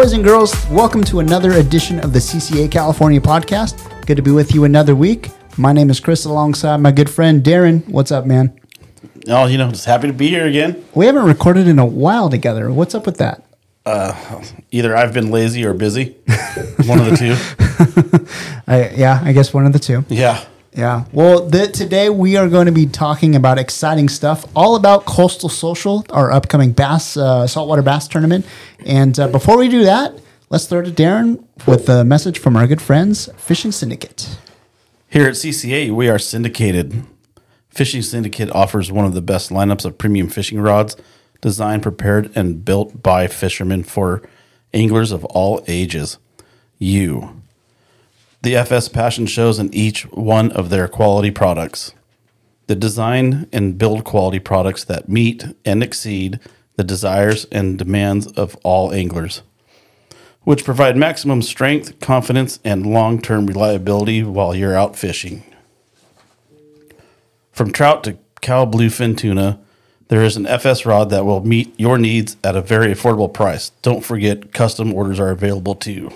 boys and girls, welcome to another edition of the CCA California podcast. Good to be with you another week. My name is Chris alongside my good friend Darren. What's up, man? Oh, you know, just happy to be here again. We haven't recorded in a while together. What's up with that? Uh, either I've been lazy or busy. One of the two. I, yeah, I guess one of the two. Yeah. Yeah. Well, the, today we are going to be talking about exciting stuff, all about Coastal Social, our upcoming bass uh, saltwater bass tournament. And uh, before we do that, let's throw to Darren with a message from our good friends, Fishing Syndicate. Here at CCA, we are syndicated. Fishing Syndicate offers one of the best lineups of premium fishing rods, designed, prepared, and built by fishermen for anglers of all ages. You. The FS passion shows in each one of their quality products. The design and build quality products that meet and exceed the desires and demands of all anglers, which provide maximum strength, confidence, and long term reliability while you're out fishing. From trout to cow bluefin tuna, there is an FS rod that will meet your needs at a very affordable price. Don't forget, custom orders are available too.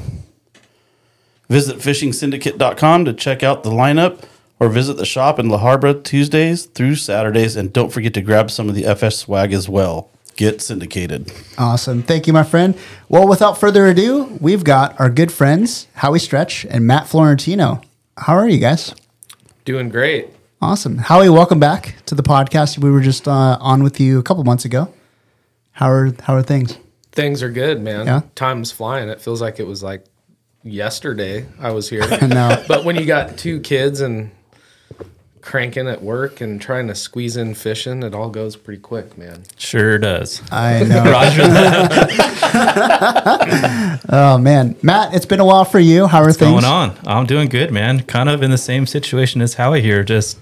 Visit fishingsyndicate.com to check out the lineup or visit the shop in La Habra Tuesdays through Saturdays. And don't forget to grab some of the FS swag as well. Get syndicated. Awesome. Thank you, my friend. Well, without further ado, we've got our good friends, Howie Strech and Matt Florentino. How are you guys? Doing great. Awesome. Howie, welcome back to the podcast. We were just uh, on with you a couple months ago. How are how are things? Things are good, man. Yeah? Time's flying. It feels like it was like yesterday I was here. know. but when you got two kids and cranking at work and trying to squeeze in fishing, it all goes pretty quick, man. Sure does. I know. Roger that. oh man, Matt, it's been a while for you. How are things going on? I'm doing good, man. Kind of in the same situation as Howie here. Just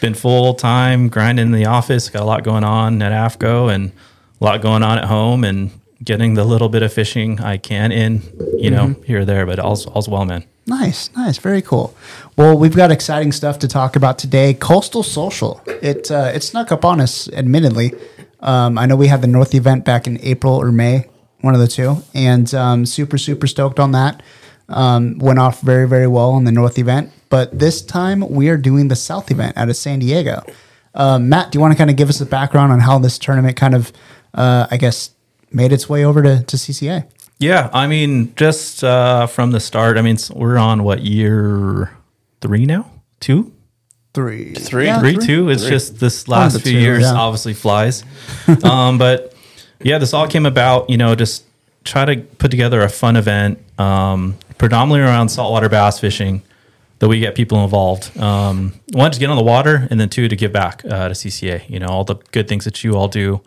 been full time grinding in the office. Got a lot going on at AFTCO and a lot going on at home and getting the little bit of fishing I can in, you know, Mm-hmm. here or there. But all's, all's well, man. Nice, nice, very cool. Well, we've got exciting stuff to talk about today. Coastal Social. It uh, it snuck up on us, admittedly. Um, I know we had the North event back in April or May, one of the two, and um, super super stoked on that. Um, went off very very well on the North event, but this time we are doing the South event out of San Diego. Um, Matt, do you want to kind of give us a background on how this tournament kind of, uh, I guess, made its way over to, to CCA? Yeah, I mean, just uh, from the start, I mean, we're on what year three now? Two? Three, Three? Yeah, three, two. It's just this last few two, years yeah. obviously flies. um, but yeah, this all came about, you know, just try to put together a fun event, um, predominantly around saltwater bass fishing that we get people involved. Um, one, to get on the water, and then two, to give back uh, to CCA. You know, all the good things that you all do.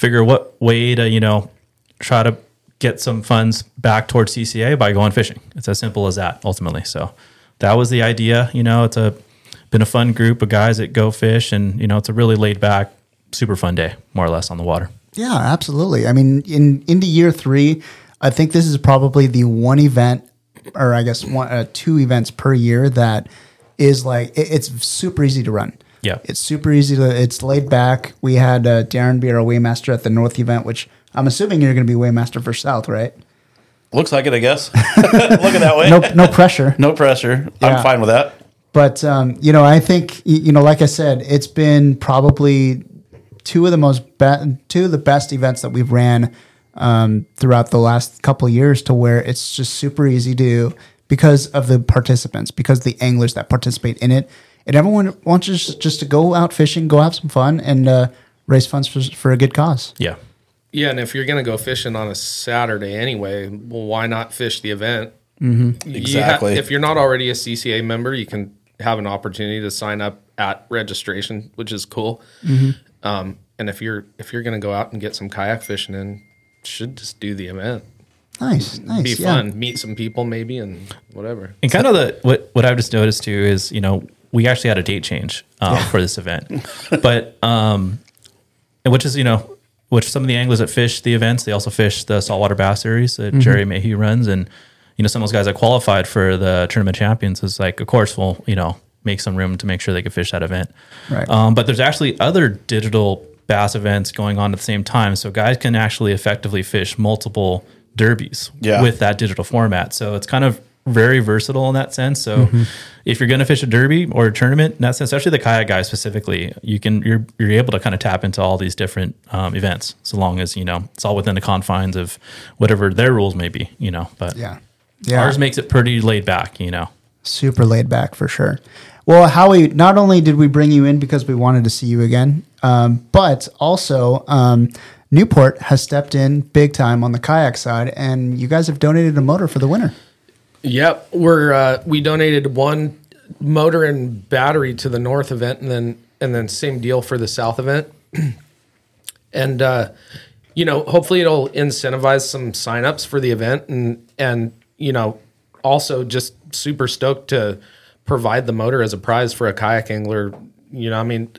Figure what way to, you know, try to get some funds back towards CCA by going fishing. It's as simple as that, ultimately. So that was the idea. You know, it's a been a fun group of guys that go fish, and you know, it's a really laid back, super fun day, more or less, on the water. Yeah, absolutely. I mean, in into year three, I think this is probably the one event, or I guess one, uh, two events per year that is like it, it's super easy to run. Yeah. it's super easy to. It's laid back. We had uh, Darren be our weighmaster at the North event, which I'm assuming you're going to be weighmaster for South, right? Looks like it, I guess. Look at that way. No, no pressure. No pressure. Yeah. I'm fine with that. But um, you know, I think you know, like I said, it's been probably two of the most be- two of the best events that we've ran um, throughout the last couple of years. To where it's just super easy to because of the participants, because the anglers that participate in it, and everyone wants just just to go out fishing, go have some fun, and uh, raise funds for for a good cause. Yeah. Yeah, and if you're gonna go fishing on a Saturday anyway, well, why not fish the event? Mm-hmm. Exactly. if you're not already a CCA member, you can have an opportunity to sign up at registration, which is cool. Um, and if you're if you're gonna go out and get some kayak fishing in, should just do the event. Nice, nice, Be yeah. fun, meet some people maybe, and whatever. And kind of the what what I've just noticed too is you know we actually had a date change um, for this event, but um, which is you know which some of the anglers that fish the events they also fish the saltwater bass series that Jerry Mayhew runs, and you know some of those guys that qualified for the tournament champions is like of course we'll you know make some room to make sure they can fish that event. Right. Um, but there's actually other digital bass events going on at the same time, so guys can actually effectively fish multiple derbies Yeah. with that digital format. So it's kind of very versatile in that sense. So if you're going to fish a derby or a tournament, in that sense, especially the kayak guys specifically, you can you're you're able to kind of tap into all these different um, events, so long as you know it's all within the confines of whatever their rules may be. You know, but Yeah. Yeah. ours makes it pretty laid back. You know. super laid back for sure. Well, Howie, not only did we bring you in because we wanted to see you again, um, but also um, Newport has stepped in big time on the kayak side, and you guys have donated a motor for the winter. Yep, we're uh, we donated one motor and battery to the north event, and then and then same deal for the south event. and uh, you know, hopefully it'll incentivize some signups for the event, and and you know, also just super stoked to provide the motor as a prize for a kayak angler. You know, I mean,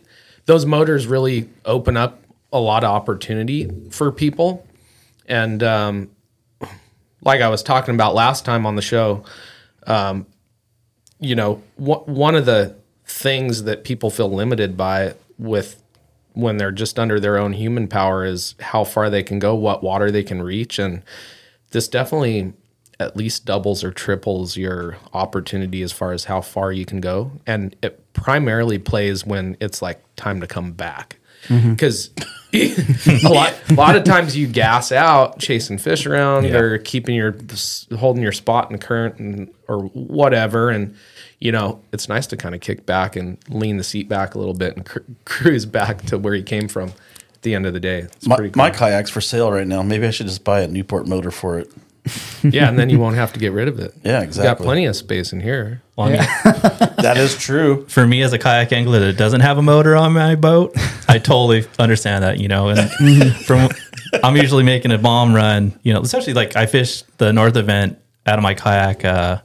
those motors really open up a lot of opportunity for people, and um, like I was talking about last time on the show, um, you know, wh- one of the things that people feel limited by with when they're just under their own human power is how far they can go, what water they can reach, and this definitely at least doubles or triples your opportunity as far as how far you can go, and it primarily plays when it's like time to come back Mm-hmm. because a lot a lot of times you gas out chasing fish around Yeah. or keeping your holding your spot in the current and or whatever and you know it's nice to kind of kick back and lean the seat back a little bit and cru- cruise back to where you came from at the end of the day it's My, pretty cool. my kayak's for sale right now. Maybe I should just buy a Newport motor for it. yeah and then you won't have to get rid of it Yeah, exactly. got plenty of space in here Well, I mean, That is true. for me as a kayak angler that doesn't have a motor on my boat, I totally understand that, you know. And from I'm usually making a bomb run, you know, especially like I fished the North event out of my kayak uh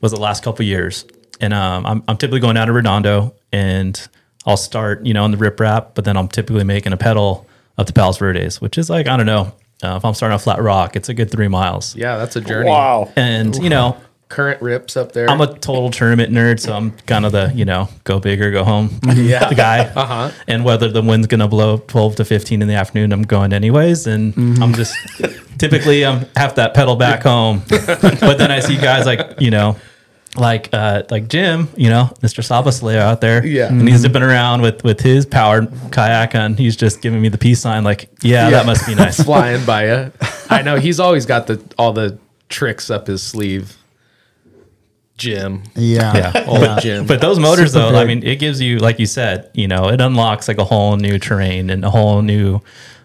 was the last couple years. And um I'm I'm typically going out of Redondo and I'll start, you know, on the riprap, but then I'm typically making a pedal up to Palos Verdes, which is like, I don't know, uh, if I'm starting on flat rock, it's a good three miles. yeah that's a journey Wow. And, you know, current rips up there I'm a total tournament nerd, so I'm kind of the you know go big or go home Yeah. the guy. Uh-huh. And whether the wind's gonna blow 12 to 15 in the afternoon, I'm going anyways. And I'm just typically I'm half that pedal back home, but then I see guys like you know. Like uh, like Jim, you know, Mr. Sabasleo out there, Yeah. and he's zipping around with with his powered kayak, and he's just giving me the peace sign, like, yeah, that must be nice. flying by you. I know he's always got the all the tricks up his sleeve. Jim, Yeah. Yeah. old Jim. But those motors, Super though, I mean, it gives you, like you said, you know, it unlocks like a whole new terrain and a whole new,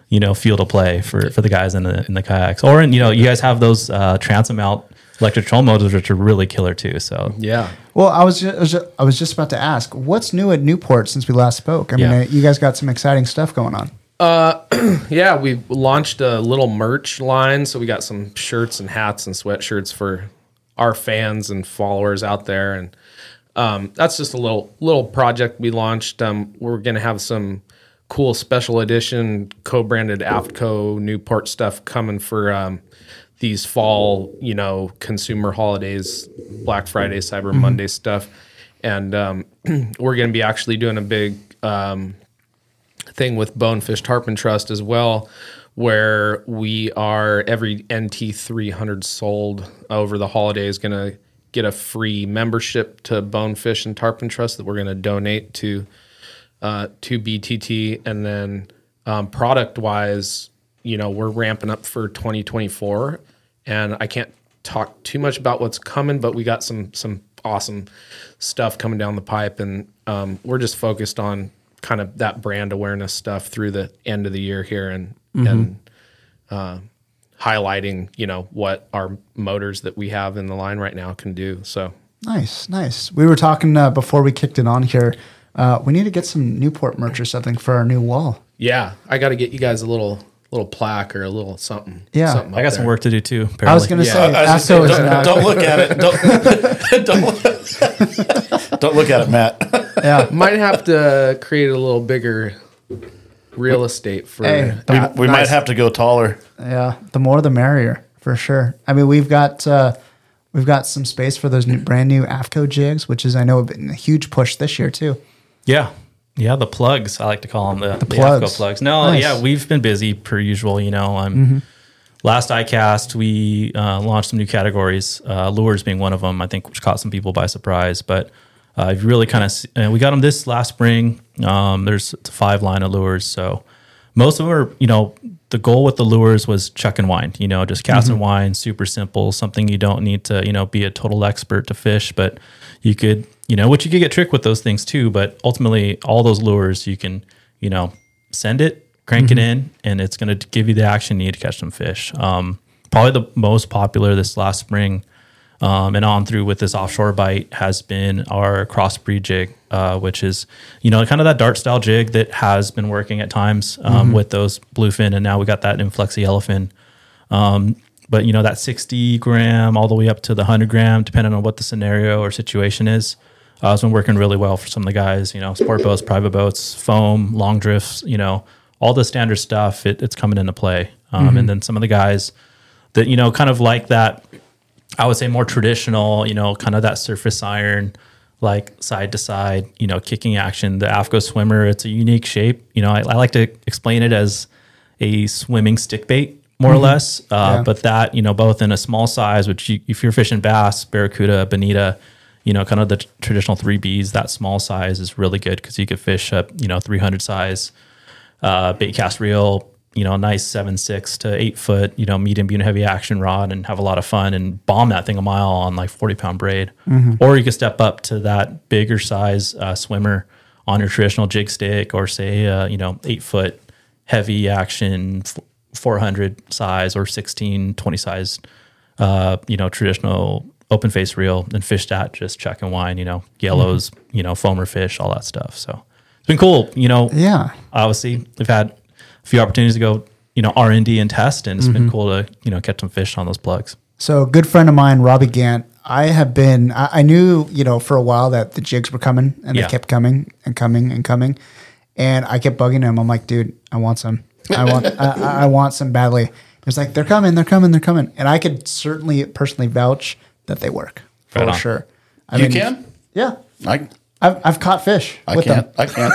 you know, field of play for for the guys in the in the kayaks. Or, in, you know, you guys have those uh, transom out electric troll motors, which are really killer too. So yeah, Well, I was, just, I was just I was just about to ask, what's new at Newport since we last spoke? I mean, Yeah. uh, you guys got some exciting stuff going on. Uh, yeah. We launched a little merch line, so we got some shirts and hats and sweatshirts for our fans and followers out there, and um, that's just a little little project we launched. Um, we're gonna have some cool special edition co-branded Aftco Newport stuff coming for um, these fall, you know, consumer holidays, Black Friday, Cyber Monday stuff, and um, we're gonna be actually doing a big um, thing with Bonefish Tarpon Trust as well, where we are every NT 300 sold over the holiday is going to get a free membership to Bonefish and Tarpon Trust that we're going to donate to uh, to BTT, and then um, product wise, you know, we're ramping up for 2024, and I can't talk too much about what's coming, but we got some some awesome stuff coming down the pipe, and um, we're just focused on kind of that brand awareness stuff through the end of the year here, and and uh, highlighting, you know, what our motors that we have in the line right now can do. So Nice, nice. We were talking uh, before we kicked it on here. Uh, we need to get some Newport merch or something for our new wall. yeah, I got to get you guys a little little plaque or a little something. Yeah. something I got some there. work to do too. Apparently. I was going to Yeah. say, I was AFTCO is say, not. don't, don't look at it. Don't, don't, don't look at it, Matt. yeah. Might have to create a little bigger real estate for. Hey, We, that- we might have to go taller. Yeah, the more the merrier for sure. I mean, we've got uh, we've got some space for those new, brand new AFTCO jigs, which is I know been a huge push this year too. Yeah. Yeah, the plugs. I like to call them the, the, plugs. AFTCO plugs. No, Nice. yeah, we've been busy per usual. You know, I'm last ICAST, we uh, launched some new categories, uh, lures being one of them, I think, which caught some people by surprise. But uh, I've really kind of, uh, we got them this last spring. Um, there's a five line of lures. So most of them are, you know, the goal with the lures was chuck and wind, you know, just cast and wind, super simple, something you don't need to, you know, be a total expert to fish, but you could, you know, which you could get tricked with those things too. But ultimately, all those lures, you can, you know, send it, crank it in, and it's going to give you the action you need to catch some fish. Um, probably the most popular this last spring um, and on through with this offshore bite has been our crossbreed jig, uh, which is you know kind of that dart style jig that has been working at times um, with those bluefin, and now we got that inflexi yellowfin. Um, but you know that 60 gram all the way up to the 100 gram, depending on what the scenario or situation is, uh, has been working really well for some of the guys. You know, sport boats, private boats, foam, long drifts. You know, all the standard stuff. It, it's coming into play. Um, And then some of the guys that you know kind of like that I would say more traditional, you know, kind of that surface iron, like side to side, you know, kicking action. The AFTCO swimmer, it's a unique shape. You know, I, I like to explain it as a swimming stick bait, more or less. Uh, Yeah. But that, you know, both in a small size, which you, if you're fishing bass, barracuda, bonita, you know, kind of the t- traditional three Bs, that small size is really good because you could fish up, you know, 300 size uh, bait cast reel, you know, a nice seven six to eight foot, you know, medium beam heavy action rod, and have a lot of fun and bomb that thing a mile on like forty pound braid. Or you could step up to that bigger size uh, swimmer on your traditional jig stick, or say, uh, you know, eight foot heavy action. f- 400 size or 16 20 size uh, you know traditional open face reel and fish that just check and wine you know yellows mm-hmm. you know foamer fish all that stuff so it's been cool you know Yeah. obviously we've had a few opportunities to go you know r&d and test and it's been mm-hmm. cool to you know catch some fish on those plugs So a good friend of mine, Robbie Gant, I have been, I, I knew, you know, for a while that the jigs were coming and Yeah. they kept coming and coming and coming. And I kept bugging him. I'm like, dude, I want some. I want, I, I- want some badly. He's like, they're coming, they're coming, they're coming. And I could certainly personally vouch that they work for Right on. sure. I You can? Yeah. I I've, I've caught fish I with can't. them. I can't.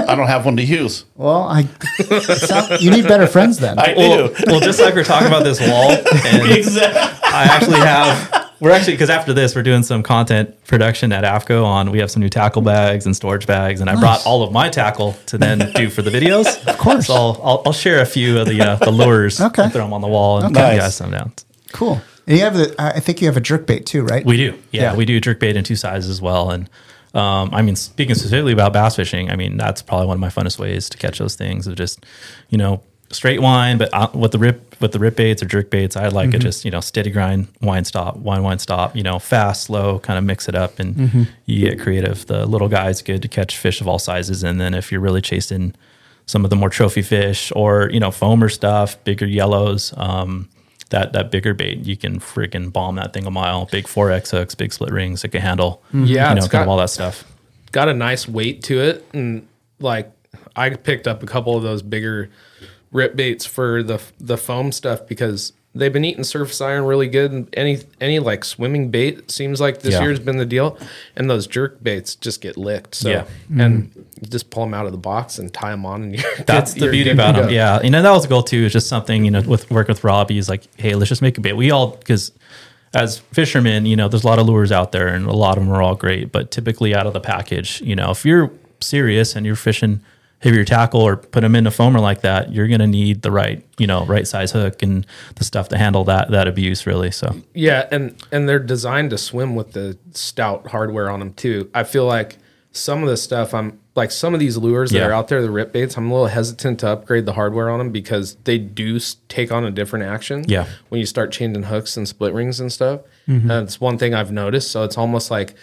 I don't have one to use. Well, I, it you need better friends then. I well, do. well just like we're talking about this wall and exactly. I actually have. We're actually because after this, we're doing some content production at AFTCO on. We have some new tackle bags and storage bags, and I brought all of my tackle to then do for the videos. Of course. so I'll, I'll, I'll share a few of the uh, the lures. Okay. and throw them on the wall and Okay. you guys some down. cool. And you have the, I think you have a jerk bait too, right? We do, yeah, Yeah. we do jerk bait in two sizes as well. And um, I mean, speaking specifically about bass fishing, I mean that's probably one of my funnest ways to catch those things. Of just, you know, straight wine, but uh, with the rip with the rip baits or jerk baits, I like it just you know steady grind, wine stop, wine wine stop. You know, fast, slow, kind of mix it up, and you get creative. The little guy's good to catch fish of all sizes, and then if you're really chasing some of the more trophy fish or you know foamer stuff, bigger yellows. Um, that that bigger bait, you can freaking bomb that thing a mile. Big four X hooks, big split rings, it can handle. Mm-hmm. Yeah, you know, it's kind of got- all that stuff. got a nice weight to it and like I picked up a couple of those bigger rip baits for the the foam stuff because they've been eating surface iron really good and any any like swimming bait seems like this Yeah. year's been the deal and those jerk baits just get licked so Yeah. Mm-hmm. and you just pull them out of the box and tie them on and you're That's good- the you're beauty about them. Yeah, you know that was the goal too. Is just something you know with work with Robbie is like, hey, let's just make a bait. We all because as fishermen, you know, there's a lot of lures out there, and a lot of them are all great. But typically, out of the package, you know, if you're serious and you're fishing heavier tackle or put them in a foamer like that, you're gonna need the right, you know, right size hook and the stuff to handle that that abuse really. So Yeah, and and they're designed to swim with the stout hardware on them too. I feel like some of the stuff I'm like some of these lures that Yeah. are out there, the rip baits, I'm a little hesitant to upgrade the hardware on them because they do take on a different action. Yeah. when you start changing hooks and split rings and stuff, Mm-hmm. and it's one thing I've noticed. So it's almost like,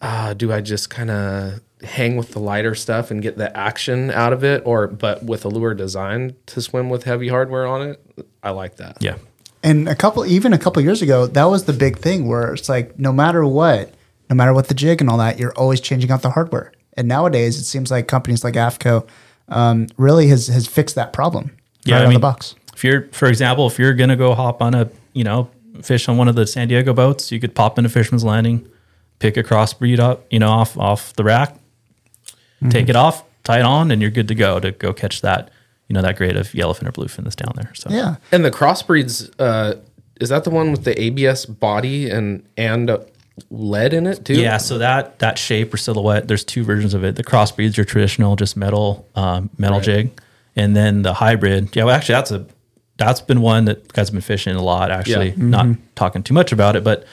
uh, do I just kind of hang with the lighter stuff and get the action out of it, or but with a lure designed to swim with heavy hardware on it? I like that. yeah, And a couple, even a couple years ago, that was the big thing where it's like, no matter what, no matter what the jig and all that, you're always changing out the hardware. And nowadays, it seems like companies like AFTCO um, really has has fixed that problem Yeah, right I on the box. if you're for example if you're gonna go hop on a you know fish on one of the san diego boats you could pop into fisherman's landing pick a crossbreed up you know off off the rack take it off tie it on and you're good to go to go catch that you know that grade of yellowfin or bluefin that's down there. So Yeah. And the crossbreeds, uh, is that the one with the ABS body and and uh, lead in it too? Yeah, so that that shape or silhouette, there's two versions of it. The crossbreeds are traditional, just metal um, metal jig, and then the hybrid. Yeah, well, actually, that's a that's been one that guys have been fishing a lot. Actually, Yeah. not talking too much about it, but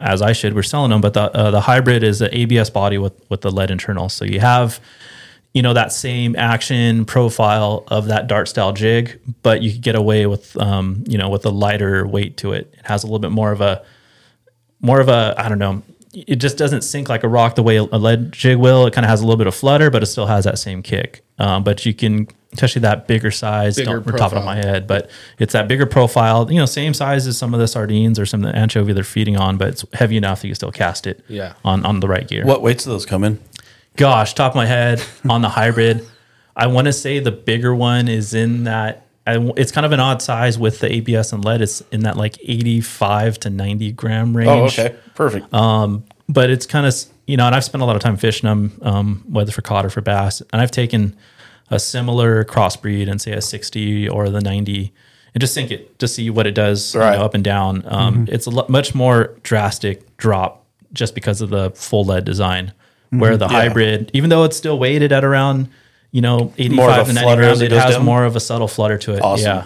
as I should, we're selling them. But the uh, the hybrid is the ABS body with with the lead internal. So you have you know that same action profile of that dart style jig, but you get away with um, you know with a lighter weight to it. It has a little bit more of a more of a I don't know. It just doesn't sink like a rock the way a lead jig will. It kind of has a little bit of flutter, but it still has that same kick. Um, but you can, especially that bigger size. Bigger don't top it on my head, but it's that bigger profile. You know, same size as some of the sardines or some of the anchovy they're feeding on, but it's heavy enough that you still cast it. Yeah. On on the right gear. What weights do those come in? Gosh, top of my head on the hybrid, I want to say the bigger one is in that. It's kind of an odd size with the ABS and lead. It's in that like 85 to 90 gram range. Oh, okay, perfect. Um, but it's kind of you know, and I've spent a lot of time fishing them, um, whether for cod or for bass, and I've taken a similar crossbreed and say a 60 or the 90 and just sink it to see what it does you know, up and down. Um, It's a lo- much more drastic drop just because of the full lead design. Where the Yeah. hybrid, even though it's still weighted at around you know 85 More to 90 flutter grams, it it has down? more of a subtle flutter to it. Awesome. Yeah.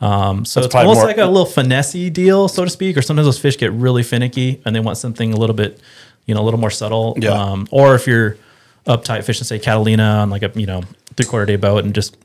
Um, so That's it's almost more- like a little finessey deal, so to speak. Or sometimes those fish get really finicky and they want something a little bit, you know, a little more subtle. Yeah. Um, or if you're uptight fishing, say Catalina on like a you know three quarter day boat and just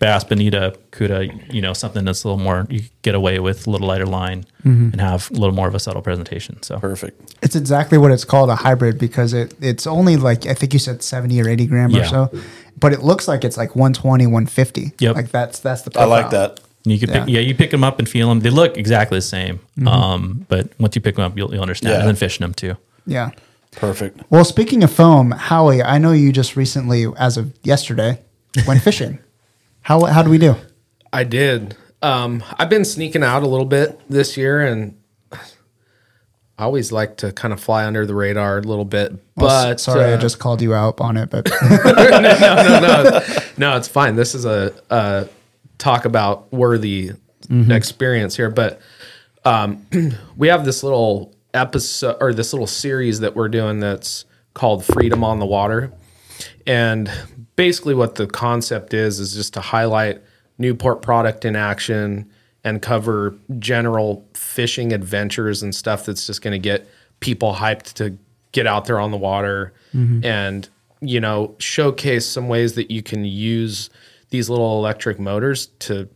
bass, bonita, cuda, you know, something that's a little more you get away with a little lighter line and have a little more of a subtle presentation. So Perfect. It's exactly what it's called a hybrid because it it's only like I think you said 70 or 80 gram or so, but it looks like it's like 120, 150. Yep. Like that's that's the I like that. you can pick, Yeah. yeah, you pick them up and feel them. They look exactly the same, um, but once you pick them up, you'll, you'll understand. Yeah. And then fishing them too. Yeah. Perfect. Well, speaking of foam, Howie, I know you just recently, as of yesterday, went fishing. How how do we do? I did. Um, I've been sneaking out a little bit this year, and I always like to kind of fly under the radar a little bit. Well, But sorry, I uh, just called you out on it, but no, no, no, no, it's fine. This is a, a talk about worthy experience here, but um, we have this little episode or this little series that we're doing that's called Freedom on the Water, and basically what the concept is is just to highlight Newport product in action and cover general fishing adventures and stuff that's just going to get people hyped to get out there on the water mm-hmm. and you know showcase some ways that you can use these little electric motors to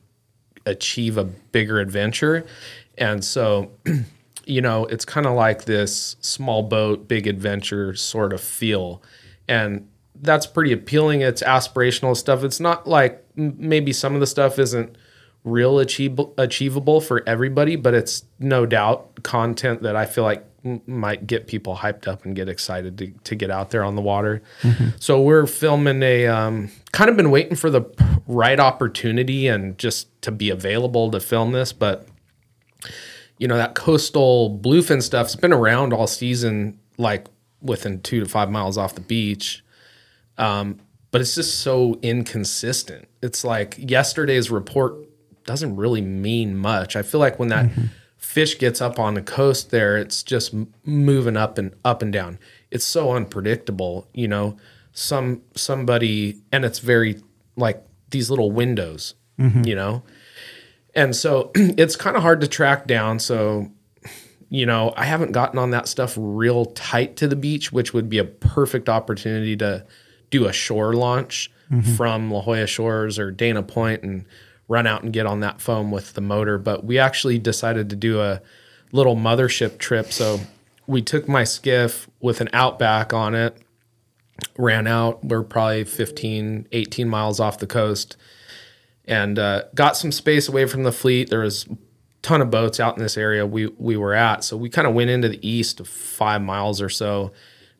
achieve a bigger adventure. And so you know it's kind of like this small boat big adventure sort of feel. And that's pretty appealing. It's aspirational stuff. It's not like m- maybe some of the stuff isn't real achievable achievable for everybody but it's no doubt content that i feel like m- might get people hyped up and get excited to, to get out there on the water. So we're filming a um, kind of been waiting for the right opportunity and just to be available to film this but you know that coastal bluefin stuff's been around all season like within two to five miles off the beach. Um, but it's just so inconsistent. It's like yesterday's report doesn't really mean much. I feel like when that fish gets up on the coast there it's just moving up and up and down. It's so unpredictable you know? Some somebody and it's very like these little windows you know and so it's kind of hard to track down. So, you know, I haven't gotten on that stuff real tight to the beach, which would be a perfect opportunity to do a shore launch mm-hmm. from La Jolla Shores or Dana Point and run out and get on that foam with the motor. But we actually decided to do a little mothership trip. So we took my skiff with an Outback on it, ran out. We're probably 15, 18 miles off the coast and uh, got some space away from the fleet. There was a ton of boats out in this area we we were at, so we kind of went into the east of five miles or so.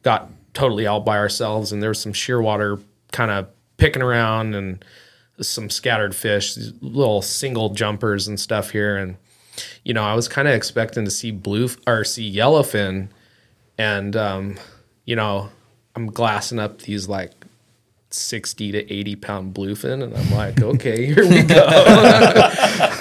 Got totally out by ourselves, and there was some shearwater kind of picking around and some scattered fish, little single jumpers and stuff here. And you know, I was kind of expecting to see blue or see yellowfin, and um, you know, I'm glassing up these like 60 to 80 pound bluefin. And I'm like, okay, here we go.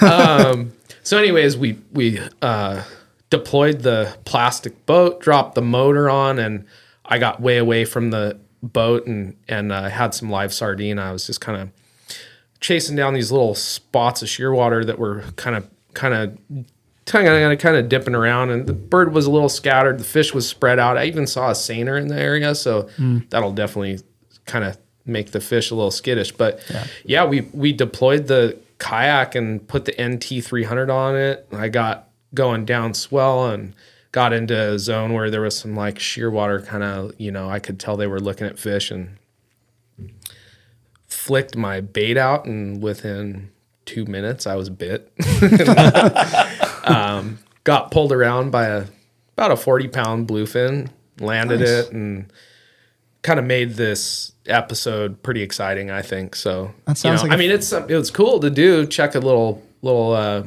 um, so anyways, we, we, uh, deployed the plastic boat, dropped the motor on, and I got way away from the boat and, and, uh, had some live sardine. I was just kind of chasing down these little spots of shearwater that were kind of, kind of, kind of kind of dipping around and the bird was a little scattered the fish was spread out i even saw a seiner in the area so that'll definitely kind of make the fish a little skittish but yeah. we we deployed the kayak and put the nt 300 on it i got going down swell and got into a zone where there was some like shearwater kind of you know i could tell they were looking at fish and flicked my bait out and within two minutes i was bit um, got pulled around by a about a 40 pound bluefin landed Nice. it and kind of made this episode pretty exciting i think so That sounds you know, like i a- mean it's it was cool to do check a little little uh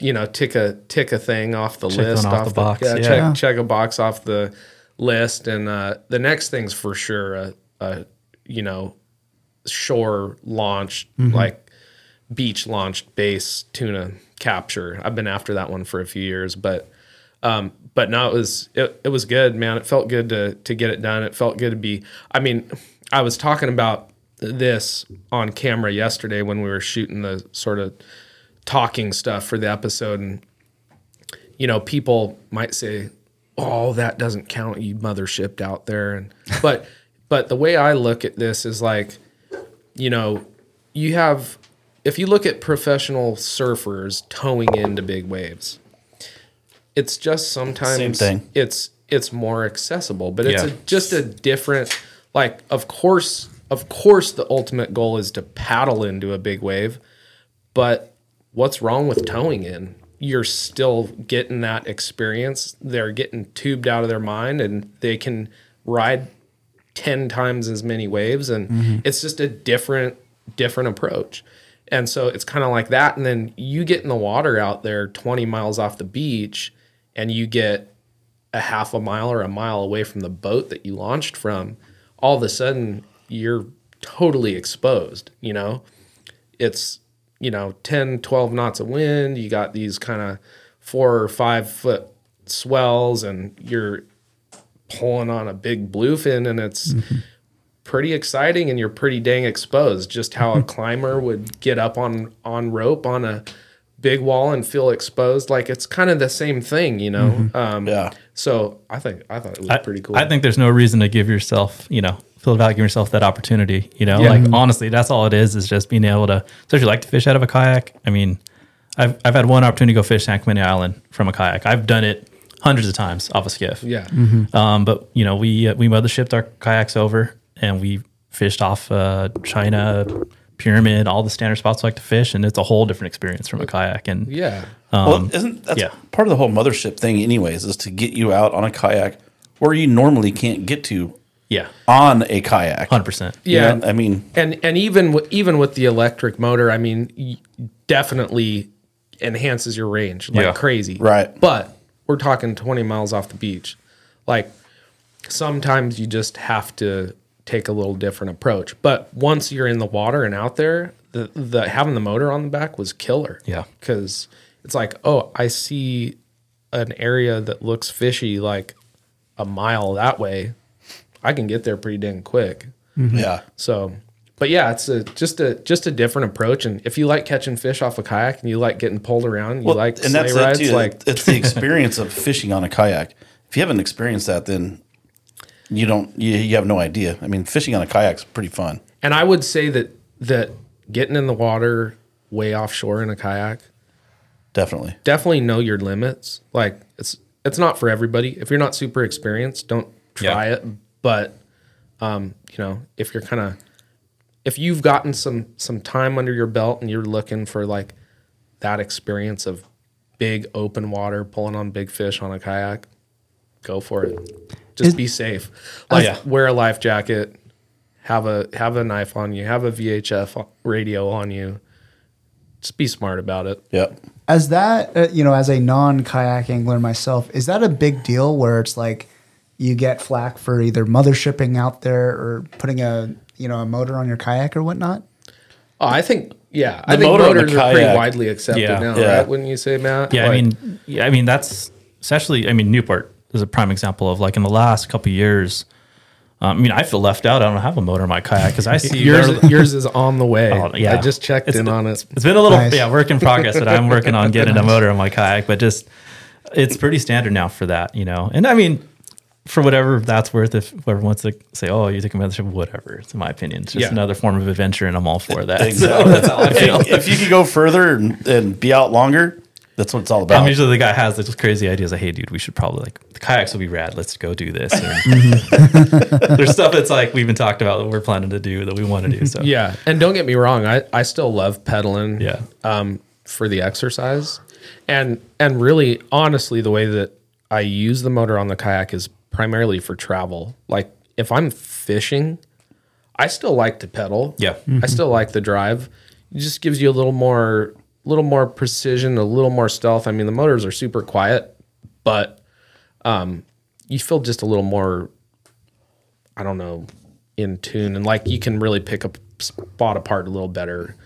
you know tick a tick a thing off the Check list one off the box, yeah, yeah. check Yeah. check a box off the list and uh the next thing's for sure a, a you know shore launched Mm-hmm. like beach launched base tuna capture. I've been after that one for a few years, but um, but no, it was it, it was good, man. It felt good to to get it done. It felt good to be. I mean, I was talking about this on camera yesterday when we were shooting the sort of talking stuff for the episode, and you know, people might say, "Oh, that doesn't count. You mothershiped out there," and but but the way I look at this is like, you know, you have if you look at professional surfers towing into big waves, it's just sometimes Same thing. it's it's more accessible, but it's Yeah. a, just a different like of course of course the ultimate goal is to paddle into a big wave, but what's wrong with towing in? You're still getting that experience. They're getting tubed out of their mind and they can ride 10 times as many waves and mm-hmm. it's just a different different approach and so it's kind of like that and then you get in the water out there 20 miles off the beach and you get a half a mile or a mile away from the boat that you launched from all of a sudden you're totally exposed you know? It's you know 10 12 knots of wind you got these kind of four or five foot swells and you're pulling on a big bluefin and it's mm-hmm. pretty exciting and you're pretty dang exposed. Just how a climber would get up on on rope on a big wall and feel exposed like it's kind of the same thing you know um Yeah. so i think i thought it was I, pretty cool I think there's no reason to give yourself, you know, feel about giving yourself that opportunity. You know, Yeah. like honestly, that's all it is. Is just being able to, So if you like to fish out of a kayak. I mean, I've I've had one opportunity to go fish San Clemente Island from a kayak. I've done it hundreds of times off a skiff. yeah Um, but you know, we uh, we mothershipped our kayaks over and we fished off uh, China, Pyramid, all the standard spots we like to fish, and it's a whole different experience from a kayak. And yeah um, well, isn't that's yeah. part of the whole mothership thing, anyways, is to get you out on a kayak where you normally can't get to yeah, on a kayak. hundred percent. You Yeah. know, I mean, and and even with, even with the electric motor, I mean, y- definitely enhances your range like Yeah. crazy. Right. But we're talking 20 miles off the beach. Like sometimes you just have to take a little different approach. But once you're in the water and out there, the the having the motor on the back was killer. Yeah. Cuz it's like, "Oh, I see an area that looks fishy like a mile that way. I can get there pretty dang quick." Mm-hmm. yeah. So, but yeah, it's a just a just a different approach. And if you like catching fish off a kayak and you like getting pulled around, you Well, like and sleigh that's rides, it too. like it's the experience of fishing on a kayak. If you haven't experienced that, then you don't. You, you have no idea. I mean, fishing on a kayak's pretty fun. And I would say that that getting in the water way offshore in a kayak, Definitely. definitely know your limits. Like it's it's not for everybody. If you're not super experienced, don't try Yeah. it. But um, you know, if you're kind of if you've gotten some some time under your belt and you're looking for like that experience of big open water pulling on big fish on a kayak, go for it. Just Is- be safe. Like yeah. wear a life jacket, have a have a knife on you, have a VHF radio on you. Just be smart about it. Yep. As that, uh, you know, as a non kayak angler myself, is that a big deal where it's like you get flack for either mothershipping out there or putting a you know a motor on your kayak or whatnot? Oh, I think yeah. I think motor on the motors are pretty widely accepted Yeah. now, Yeah. right? Wouldn't you say, Matt? Yeah, I mean, yeah, I mean that's especially. I mean, Newport is a prime example of like in the last couple of years. Um, I mean, I feel left out. I don't have a motor in my kayak because I see yours yours is on the way. Oh, yeah. I just checked It's- in on it. It's been a little Nice. yeah work in progress, but I'm working on getting a motor on my kayak. But just it's pretty standard now for that, you know. And I mean, for whatever that's worth, if whoever wants to say, "Oh, you take a membership," whatever. It's in my opinion, it's just Yeah. another form of adventure, and I'm all for that. So that's how I feel. if, if you could go further and, and be out longer, that's what it's all about. I'm usually the guy who has those crazy ideas. Like, hey, dude, we should probably like the kayaks will be rad. Let's go do this. Or, there's stuff that's like we've been talked about that we're planning to do that we want to do. So Yeah, and don't get me wrong, I, I still love pedaling. Yeah. Um, for the exercise, and and really, honestly, the way that I use the motor on the kayak is primarily for travel. Like if I'm fishing, I still like to pedal. Yeah. I still like the drive. It just gives you a little more, little more precision, a little more stealth. I mean, the motors are super quiet, but um, you feel just a little more I don't know, in tune and like you can really pick a spot apart a little better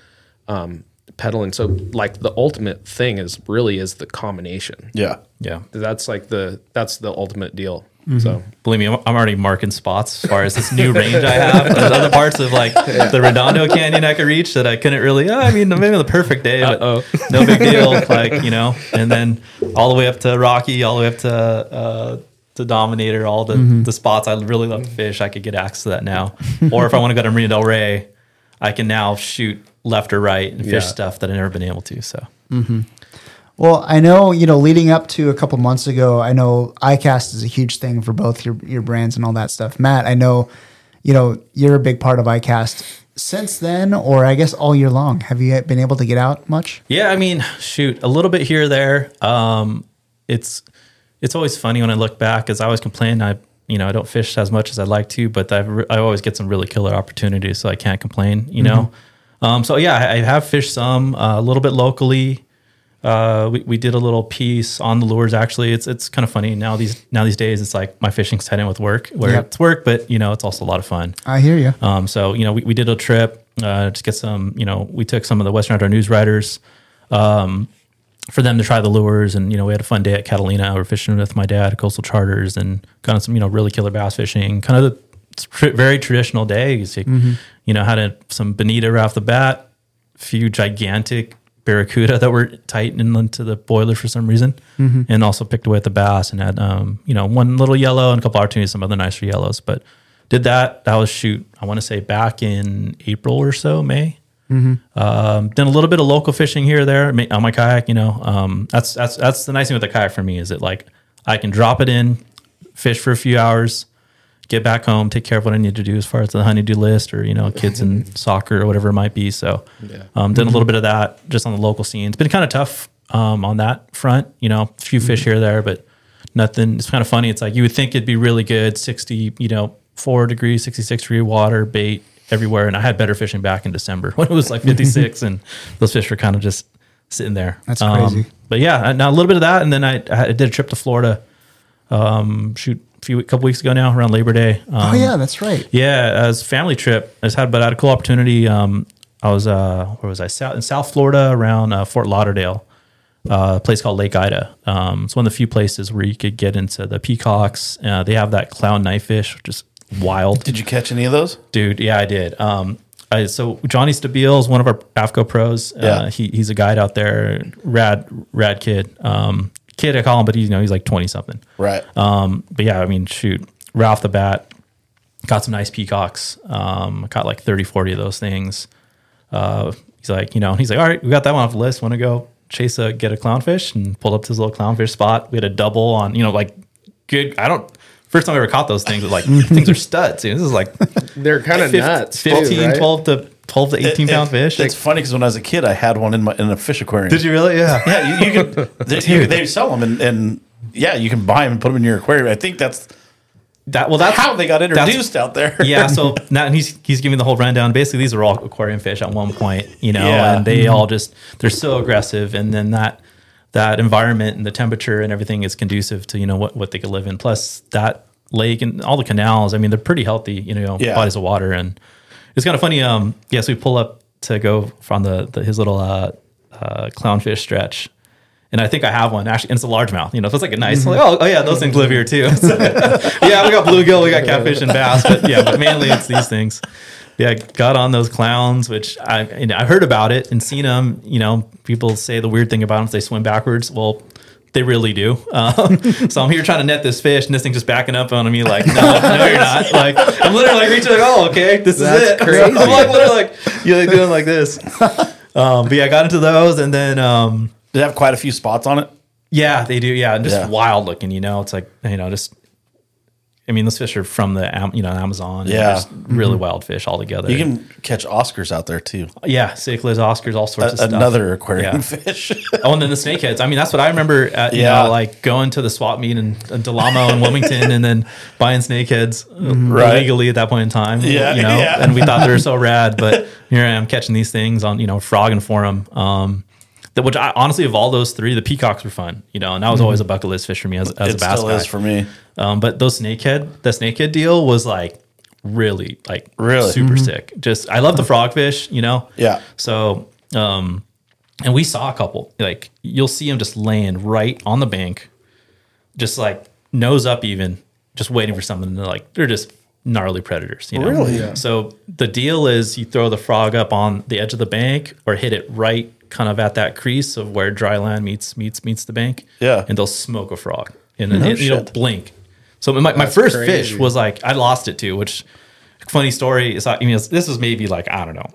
um pedaling. So like the ultimate thing is really is the combination. yeah. yeah. That's like the that's the ultimate deal. Mm-hmm. So Believe me, I'm I'm already marking spots as far as this new range I have. There's other parts of like the Redondo Canyon I could reach that I couldn't really. oh, I mean, maybe the perfect day, but Uh-oh. no big deal. Like you know, and then all the way up to Rocky, all the way up to uh, to Dominator, all the the spots I really love to fish. I could get access to that now. or if I want to go to Marina Del Rey, I can now shoot left or right and fish Yeah. stuff that I've never been able to. So Well, I know, you know, leading up to a couple months ago, I know iCast is a huge thing for both your, your brands and all that stuff. Matt, I know, you know, you're a big part of iCast. Since then, or I guess all year long, have you been able to get out much? Yeah, I mean, shoot, a little bit here or there. Um, it's it's always funny when I look back, as I always complain. I you know I don't fish as much as I'd like to, but I've re- I always get some really killer opportunities, so I can't complain. You know, um, so yeah, I, I have fished some uh, a little bit locally. Uh, we, we did a little piece on the lures. Actually, it's it's kind of funny now these now these days. It's like my fishing's tied in with work, where Yep. it's work, but you know it's also a lot of fun. I hear you. Um, so you know, we, we did a trip uh, to get some. You know, we took some of the Western Outdoor News writers um, for them to try the lures, and you know, we had a fun day at Catalina. We are fishing with my dad at Coastal Charters, and kind of some you know really killer bass fishing. Kind of the tr- very traditional day. You, see, you know, had a, some bonita right off the bat, few gigantic barracuda that were tightening into the boiler for some reason, and also picked away at the bass and had um, you know one little yellow and a couple opportunities, some other nicer yellows, but did that. That was shoot. I want to say back in April or so, May. Um, done a little bit of local fishing here or there on my kayak. You know, um, that's that's that's the nice thing with the kayak for me is that like I can drop it in, fish for a few hours, get back home, take care of what I need to do as far as the honeydew list or you know kids and soccer or whatever it might be. So, um, done a little bit of that just on the local scene. It's been kind of tough um, on that front. You know, a few fish here there, but nothing. It's kind of funny. It's like you would think it'd be really good, sixty, you know, four degrees, sixty six degree water, bait everywhere, and I had better fishing back in December when it was like fifty six, and those fish were kind of just sitting there. That's Um, crazy. but yeah, now a little bit of that, and then I, I did a trip to Florida. Um, shoot, a few couple weeks ago now, around Labor Day. Um, oh yeah, that's right. yeah, as family trip, I just had but I had a cool opportunity. Um, I was uh, where was I? South in South Florida, around uh, Fort Lauderdale, uh, a place called Lake Ida. Um, it's one of the few places where you could get into the peacocks. Uh, they have that clown knife fish, which is wild, Did you catch any of those? dude. Yeah, I did. Um, I, so Johnny Stabile is one of our AFTCO pros. Uh, Yeah. he, he's a guide out there, rad rad kid. Um, kid I call him, but he's you know he's like twenty something. Right. Um, but yeah, I mean, shoot, right off the bat, got some nice peacocks. Um, got like 30, 40 of those things. Uh, he's like, you know, he's like, all right, we got that one off the list. Want to go chase a, get a clownfish and pulled up to his little clownfish spot. We had a double on, you know, like good. I don't, first time I ever caught those things, like things are studs. You know, this is like they're kind of nuts. 15 too, right? 12 to 12 to 18 It- pound it- fish. It's funny because when I was a kid, I had one in my in a fish aquarium. Did you really? Yeah. Yeah, you, you can. they, you, they sell them, and, and yeah, you can buy them and put them in your aquarium. I think that's That, well, that's how they got introduced out there. yeah, so now and he's he's giving the whole rundown. Basically, these are all aquarium fish at one point, you know, Yeah. and they mm-hmm. all just they're so aggressive, and then that that environment and the temperature and everything is conducive to you know what what they could live in. Plus that lake and all the canals, I mean, they're pretty healthy, you know, Yeah. bodies of water, and it's kind of funny. Um, yes, we pull up to go from the, the his little uh, uh, clownfish stretch, and I think I have one actually, and it's a largemouth. You know, so it's like a nice. Like, oh, oh yeah, those things live here too. So, yeah, we got bluegill, we got catfish and bass, but yeah, but mainly it's these things. Yeah, got on those clowns, which I you know, I heard about it and seen them. You know, people say the weird thing about them is they swim backwards. Well. They really do. Um, so I'm here trying to net this fish, and this thing's just backing up on me, like, no, no, you're not. Like, I'm literally like reaching, like, oh, okay, this That's is it. crazy. I'm like literally like, you're like doing like this. Um, but yeah, I got into those, and then um, Did it have quite a few spots on it? yeah, they do. Yeah, and just Yeah. wild looking. You know, it's like you know, just. I mean, those fish are from the you know Amazon. Yeah. just really wild fish altogether. You can catch Oscars out there too. yeah, cichlids, Oscars, all sorts of A- stuff. another aquarium Yeah. fish. Oh, and then the snakeheads. I mean, that's what I remember. At, you Yeah. know, like going to the swap meet in, in Del Amo and Wilmington, and then buying snakeheads uh, Right. illegally at that point in time. Yeah, you know, yeah. and we thought they were so rad, but here I am catching these things on you know frog and forum. Um, that which I honestly of all those three, the peacocks were fun. You know, and that was always a bucket list fish for me as, as a it bass still guy. is for me. Um, but those snakehead, the snakehead deal was like really like Really? super sick. Just I love the frogfish, you know. Yeah. So, um, and we saw a couple. Like you'll see them just laying right on the bank, just like nose up, even just waiting for something. They're like they're just gnarly predators. You know? Really? Yeah. So the deal is you throw the frog up on the edge of the bank or hit it right kind of at that crease of where dry land meets meets meets the bank. Yeah. And they'll smoke a frog and then it, you know shit. blink. So my, my first crazy. fish was like I lost it too, which funny story is I mean this was maybe like I don't know,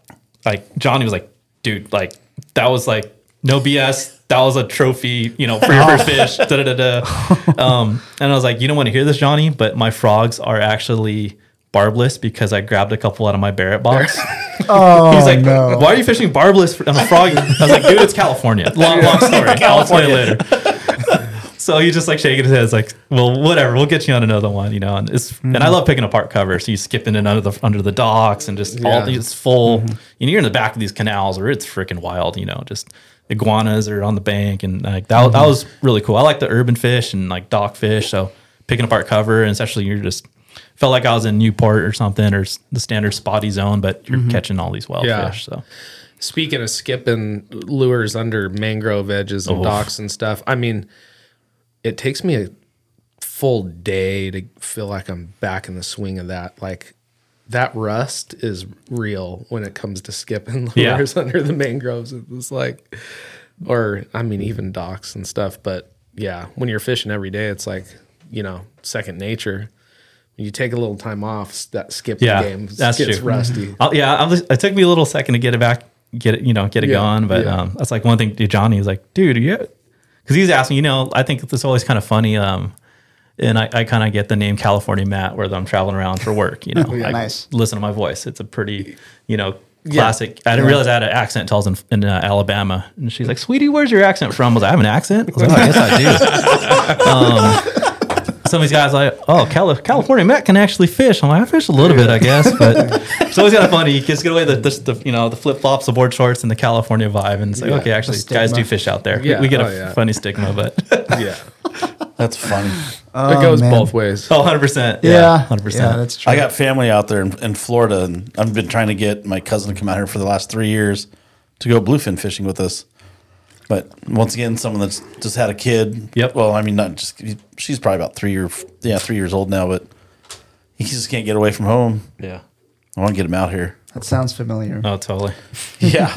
like Johnny was like, dude, like that was like no BS. That was a trophy, you know, for your first fish. Da, da, da, da. Um, and I was like, you don't want to hear this, Johnny, but my frogs are actually barbless because I grabbed a couple out of my Barrett box. Oh, He's like, no. why are you fishing barbless on a frog? I was like, dude, it's California. Long, long story. I'll explain later. so he's just like shaking his head. It's like, well, whatever. We'll get you on another one, you know. And it's and I hmm. love picking apart covers. So you skipping in under the under the docks and just all Yeah. these full. Mm-hmm. You know, you're in the back of these canals or it's freaking wild. You know, just iguanas are on the bank and like that. That mm-hmm. was really cool. I like the urban fish and like dock fish. So picking apart cover and especially you're just. Felt like I was in Newport or something, or the standard spotty zone, but you're mm-hmm. catching all these wild Yeah. fish. So Speaking of skipping lures under mangrove edges and Oh. docks and stuff, I mean, it takes me a full day to feel like I'm back in the swing of that. Like that rust is real when it comes to skipping Yeah. lures under the mangroves. It's like, or I mean, even docks and stuff. But yeah, when you're fishing every day, it's like, you know, second nature. When you take a little time off, that skip Yeah, game that's gets true. rusty. I'll, yeah, I'm just, it took me a little second to get it back, get it, you know, get it Yeah, going. But yeah. um, that's like one thing. to Johnny was like, dude, yeah, because he's asking, you know, I think it's always kind of funny. Um, and I, I kind of get the name California Matt where I'm traveling around for work. You know, I Nice. Listen to my voice; it's a pretty, you know, classic. I didn't realize I had an accent until I was in, in uh, Alabama, and she's like, "Sweetie, where's your accent from?" I was like, "I have an accent." I was like, "Oh, I guess I do." some of these guys like, oh, Cali- California Matt can actually fish. I'm like, I fish a little bit, I guess, but it's always kind of funny. You just get away the, the, the you know the flip flops, the board shorts, and the California vibe, and it's like, Yeah, okay, actually, guys do fish out there. We- Yeah, we, get oh, a yeah. funny stigma, but Yeah. That's funny. it goes oh, man. both ways. oh, 100 percent, Yeah, hundred percent. Yeah, that's true. I got family out there in, in Florida, and I've been trying to get my cousin to come out here for the last three years to go bluefin fishing with us. But once again, someone that's just had a kid. Yep. Well, I mean, not just she's probably about three or yeah, three years old now, but he just can't get away from home. yeah. I want to get him out here. that sounds familiar. Oh, totally. Yeah.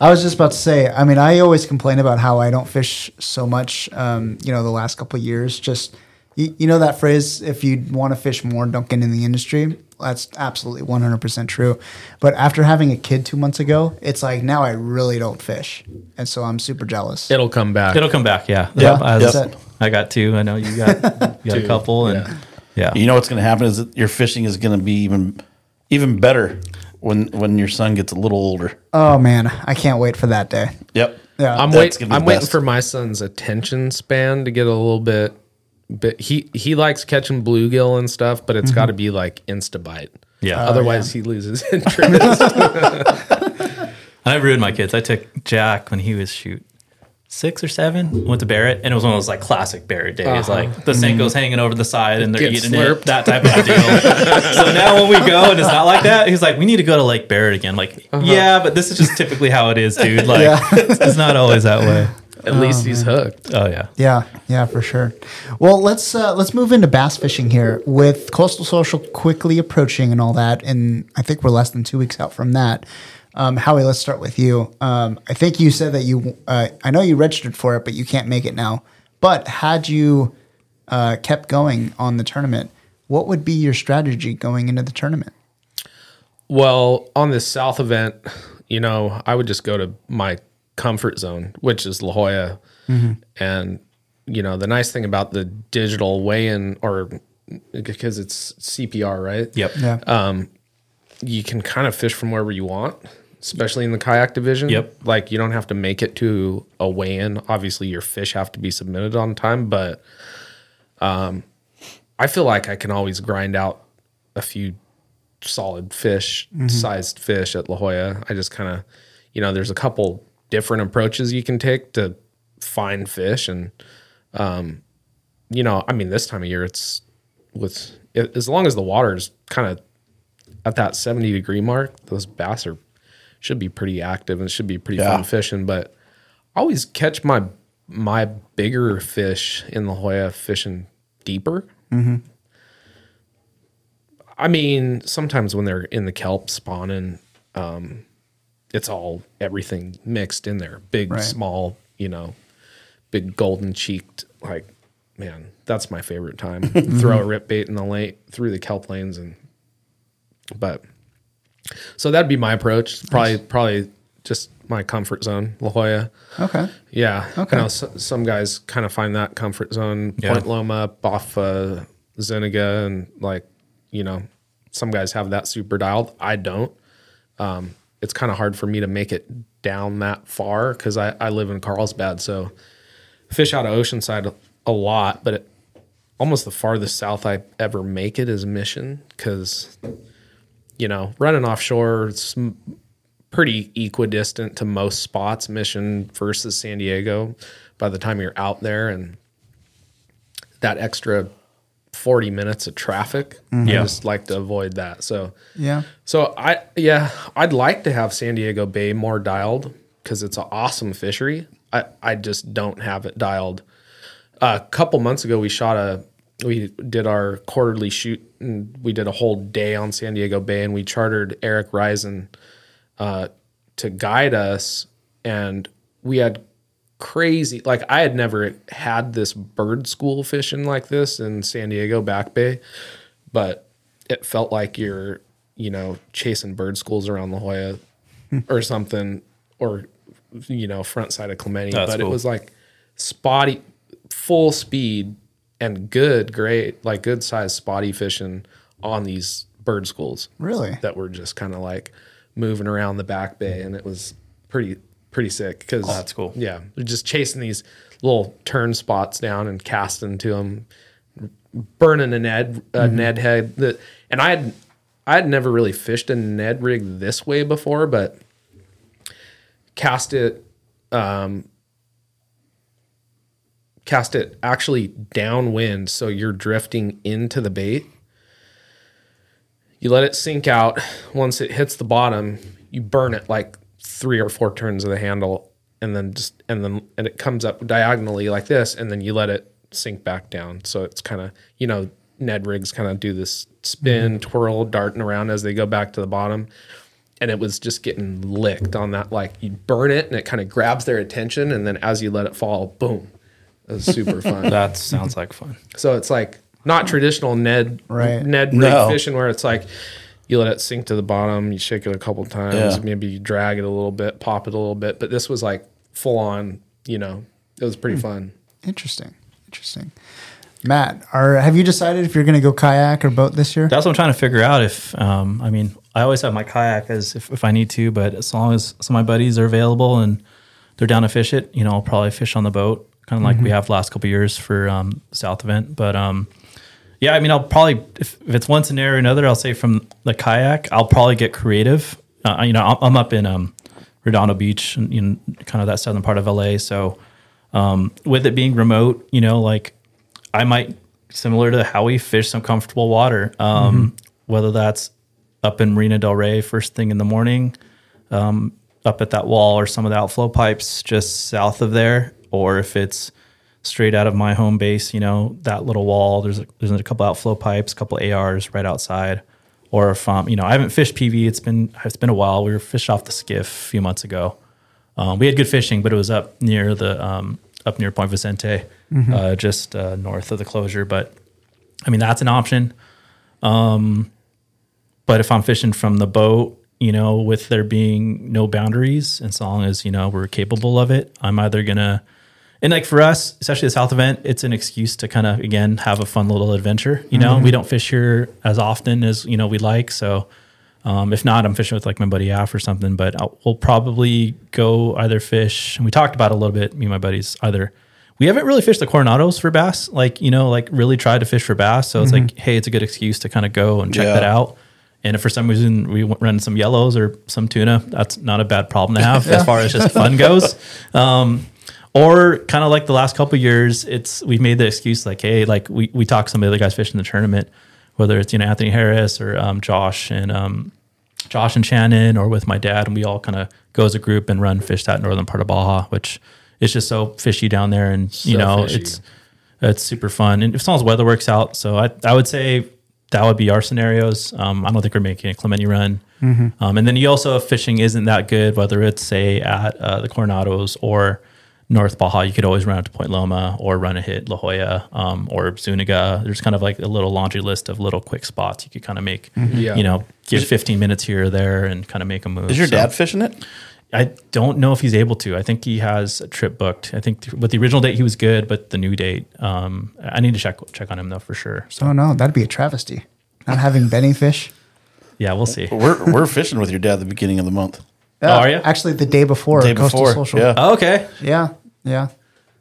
I was just about to say. I mean, I always complain about how I don't fish so much. Um, you know, the last couple of years, just you, you know that phrase: if you want to fish more, don't get in the industry. That's absolutely one hundred percent true. But after having a kid two months ago, it's like now I really don't fish, and so I'm super jealous. It'll come back. It'll come back. Yeah. Yeah, I, that's was- it. I got two. I know you got you got a couple, and yeah. yeah. you know what's going to happen is that your fishing is going to be even even better when when your son gets a little older. Oh man, I can't wait for that day. Yep. Yeah. I'm That's waiting. I'm waiting for my son's attention span to get a little bit. But he he likes catching bluegill and stuff, but it's got to mm-hmm. be like insta bite. Yeah. Oh, Otherwise, he loses interest. I ruined my kids. I took Jack when he was shoot six or seven. Went to Barrett, and it was one of those like classic Barrett days. Uh-huh. Like the mm-hmm. Senko's hanging over the side, and they're Get eating slurped. it. That type of deal. so now when we go and it's not like that, he's like, "We need to go to Lake Barrett again." Like, uh-huh. yeah, but this is just typically how it is, dude. Like, it's not always that way. At least he's hooked. Oh yeah. Yeah, yeah, for sure. Well, let's uh, let's move into bass fishing here with Coastal Social quickly approaching and all that, and I think we're less than two weeks out from that. Um, Howie, let's start with you. Um, I think you said that you, uh, I know you registered for it, but you can't make it now. But had you uh, kept going on the tournament, what would be your strategy going into the tournament? Well, on this South event, you know, I would just go to my comfort zone, which is La Jolla. Mm-hmm. And, you know, the nice thing about the digital weigh in, or because it's CPR, right? Yep. Yeah, um, You can kind of fish from wherever you want, especially in the kayak division. Yep. Like you don't have to make it to a weigh in. Obviously, your fish have to be submitted on time, but um, I feel like I can always grind out a few solid fish, mm-hmm. sized fish at La Jolla. I just kind of, you know, there's a couple different approaches you can take to find fish, and um, you know, I mean, this time of year, it's with it, as long as the water is kind of at that 70 degree mark, those bass are should be pretty active and should be pretty Yeah. fun fishing. But I always catch my my bigger fish in La Jolla fishing deeper. I mean, sometimes when they're in the kelp spawning, um, it's all everything mixed in there. Big, Right. small, you know, big golden cheeked. Like, man, that's my favorite time. Throw a rip bait in the lane through the kelp lanes, and but so that'd be my approach. Probably, probably just my comfort zone, La Jolla. okay. Yeah. Okay. I know so, some guys kind of find that comfort zone, Yeah. Point Loma, up off uh, Zuniga, and like, you know, some guys have that super dialed. I don't. Um, it's kind of hard for me to make it down that far because I, I live in Carlsbad. So fish out of Oceanside a, lot, but it, almost the farthest south I ever make it is Mission because, you know, running offshore, it's pretty equidistant to most spots, Mission versus San Diego, by the time you're out there. And that extra 40 minutes of traffic, I Yeah. just like to avoid that. So, Yeah. so I, yeah, I'd like to have San Diego Bay more dialed because it's an awesome fishery. I, I just don't have it dialed. a couple months ago, we shot a, we did our quarterly shoot and we did a whole day on San Diego Bay and we chartered Eric Risen uh, to guide us. And we had crazy, like I had never had this bird school fishing like this in San Diego Back Bay, but it felt like you're, you know, chasing bird schools around La Jolla or something, or, you know, front side of Clemente. That's but it was like spotty, full speed and good, great, like good size spotty fishing on these bird schools Really? that were just kind of like moving around the back bay, and it was pretty pretty sick. Because Oh, that's cool. Yeah, we're just chasing these little tern spots down and casting to them, burning a Ned a Ned head. That and I had I had never really fished a Ned rig this way before, but cast it um, cast it actually downwind so you're drifting into the bait you let it sink out once it hits the bottom you burn it like three or four turns of the handle and then just and then and it comes up diagonally like this and then you let it sink back down so it's kind of you know ned rigs kind of do this spin mm-hmm. twirl darting around as they go back to the bottom and it was just getting licked on that like you burn it and it kind of grabs their attention and then as you let it fall boom it was super fun That sounds like fun. so it's like not traditional Ned Right. Ned rig No. fishing where it's like you let it sink to the bottom, you shake it a couple times, Yeah. maybe you drag it a little bit, pop it a little bit. But this was like full on, you know, it was pretty fun. Interesting. Interesting. Matt, are have you decided if you're going to go kayak or boat this year? That's what I'm trying to figure out. If um, I mean, I always have my kayak as if, if I need to, but as long as some of my buddies are available and they're down to fish it, you know, I'll probably fish on the boat, kind of like we have last couple years for um, South event. But um, yeah, I mean, I'll probably if, if it's one scenario or another, I'll say from the kayak, I'll probably get creative. Uh, you know, I'm, I'm up in um, Redondo Beach, and know, kind of that southern part of LA, so um, with it being remote, you know, like I might similar to how we fish some comfortable water, um, whether that's up in Marina Del Rey first thing in the morning, um, up at that wall or some of the outflow pipes just south of there, or if it's straight out of my home base, you know, that little wall, there's a, there's a couple outflow pipes, a couple ARs right outside. Or if um, you know, I haven't fished PV. It's been it's been a while. We were fished off the skiff a few months ago. Um, we had good fishing, but it was up near the um, up near Point Vicente, uh, just uh, north of the closure. But I mean, that's an option. Um, but if I'm fishing from the boat, you know, with there being no boundaries, as long as you know we're capable of it, I'm either gonna and like for us, especially the South event, it's an excuse to kind of again have a fun little adventure. You know, we don't fish here as often as you know we like, so. Um, if not, I'm fishing with like my buddy Af or something, but I'll, we'll probably go either fish. And we talked about it a little bit, me and my buddies, either. We haven't really fished the Coronados for bass, like, you know, like really tried to fish for bass. So it's like, hey, it's a good excuse to kind of go and check Yeah. that out. And if for some reason we run some yellows or some tuna, that's not a bad problem to have as far as just fun goes. Um, or kind of like the last couple of years, it's we've made the excuse like, hey, like we we talk to some of the other guys fishing the tournament, whether it's you know Anthony Harris or um, Josh and um, Josh and Shannon, or with my dad, and we all kind of go as a group and run fish that northern part of Baja, which is just so fishy down there, and you know fishy. it's it's super fun, and as long as weather works out, so I I would say that would be our scenarios. Um, I don't think we're making a Clemente run. Um, and then you also, if fishing isn't that good, whether it's say at uh, the Coronados or North Baja, you could always run out to Point Loma or run a hit La Jolla um, or Zuniga. There's kind of like a little laundry list of little quick spots you could kind of make. Yeah. You know, give 15 minutes here or there and kind of make a move. Is your So- dad fishing it? I don't know if he's able to. I think he has a trip booked. I think th- with the original date he was good, but the new date, um, I need to check check on him though for sure. So Oh no, that'd be a travesty. Not having Benny fish. yeah, we'll see. We're we're fishing with your dad at the beginning of the month. Oh, are ya? Actually, the day before Day Coastal before, Social. yeah. Oh, okay. yeah, yeah.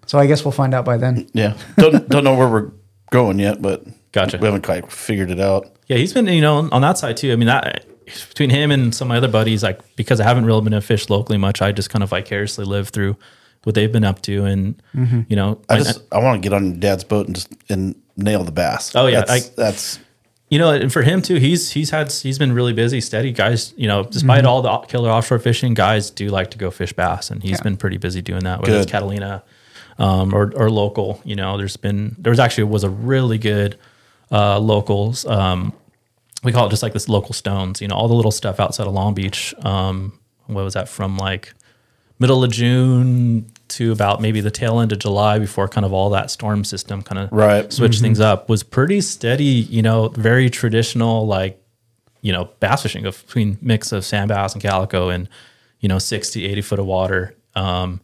So I guess we'll find out by then. Yeah, don't don't know where we're going yet, but Gotcha. We haven't quite figured it out. Yeah, he's been you know on that side too. I mean that between him and some of my other buddies, like because I haven't really been to fish locally much, I just kind of vicariously live through what they've been up to, and mm-hmm. you know, I I- just I want to get on dad's boat and just and nail the bass. Oh, yeah, that's, I- that's you know, and for him too, he's he's had he's been really busy, steady. Guys, you know, despite all the killer offshore fishing, guys do like to go fish bass, and he's Yeah. been pretty busy doing that. Whether Good. it's Catalina um, or or local, you know, there's been there was actually was a really good uh, locals. Um, we call it just like this local stones. You know, all the little stuff outside of Long Beach. Um, what was that from like middle of June to about maybe the tail end of July before kind of all that storm system kind of Right. switched things up was pretty steady, you know, very traditional like, you know, bass fishing of between mix of sand bass and calico and, you know, 60, 80 foot of water. Um,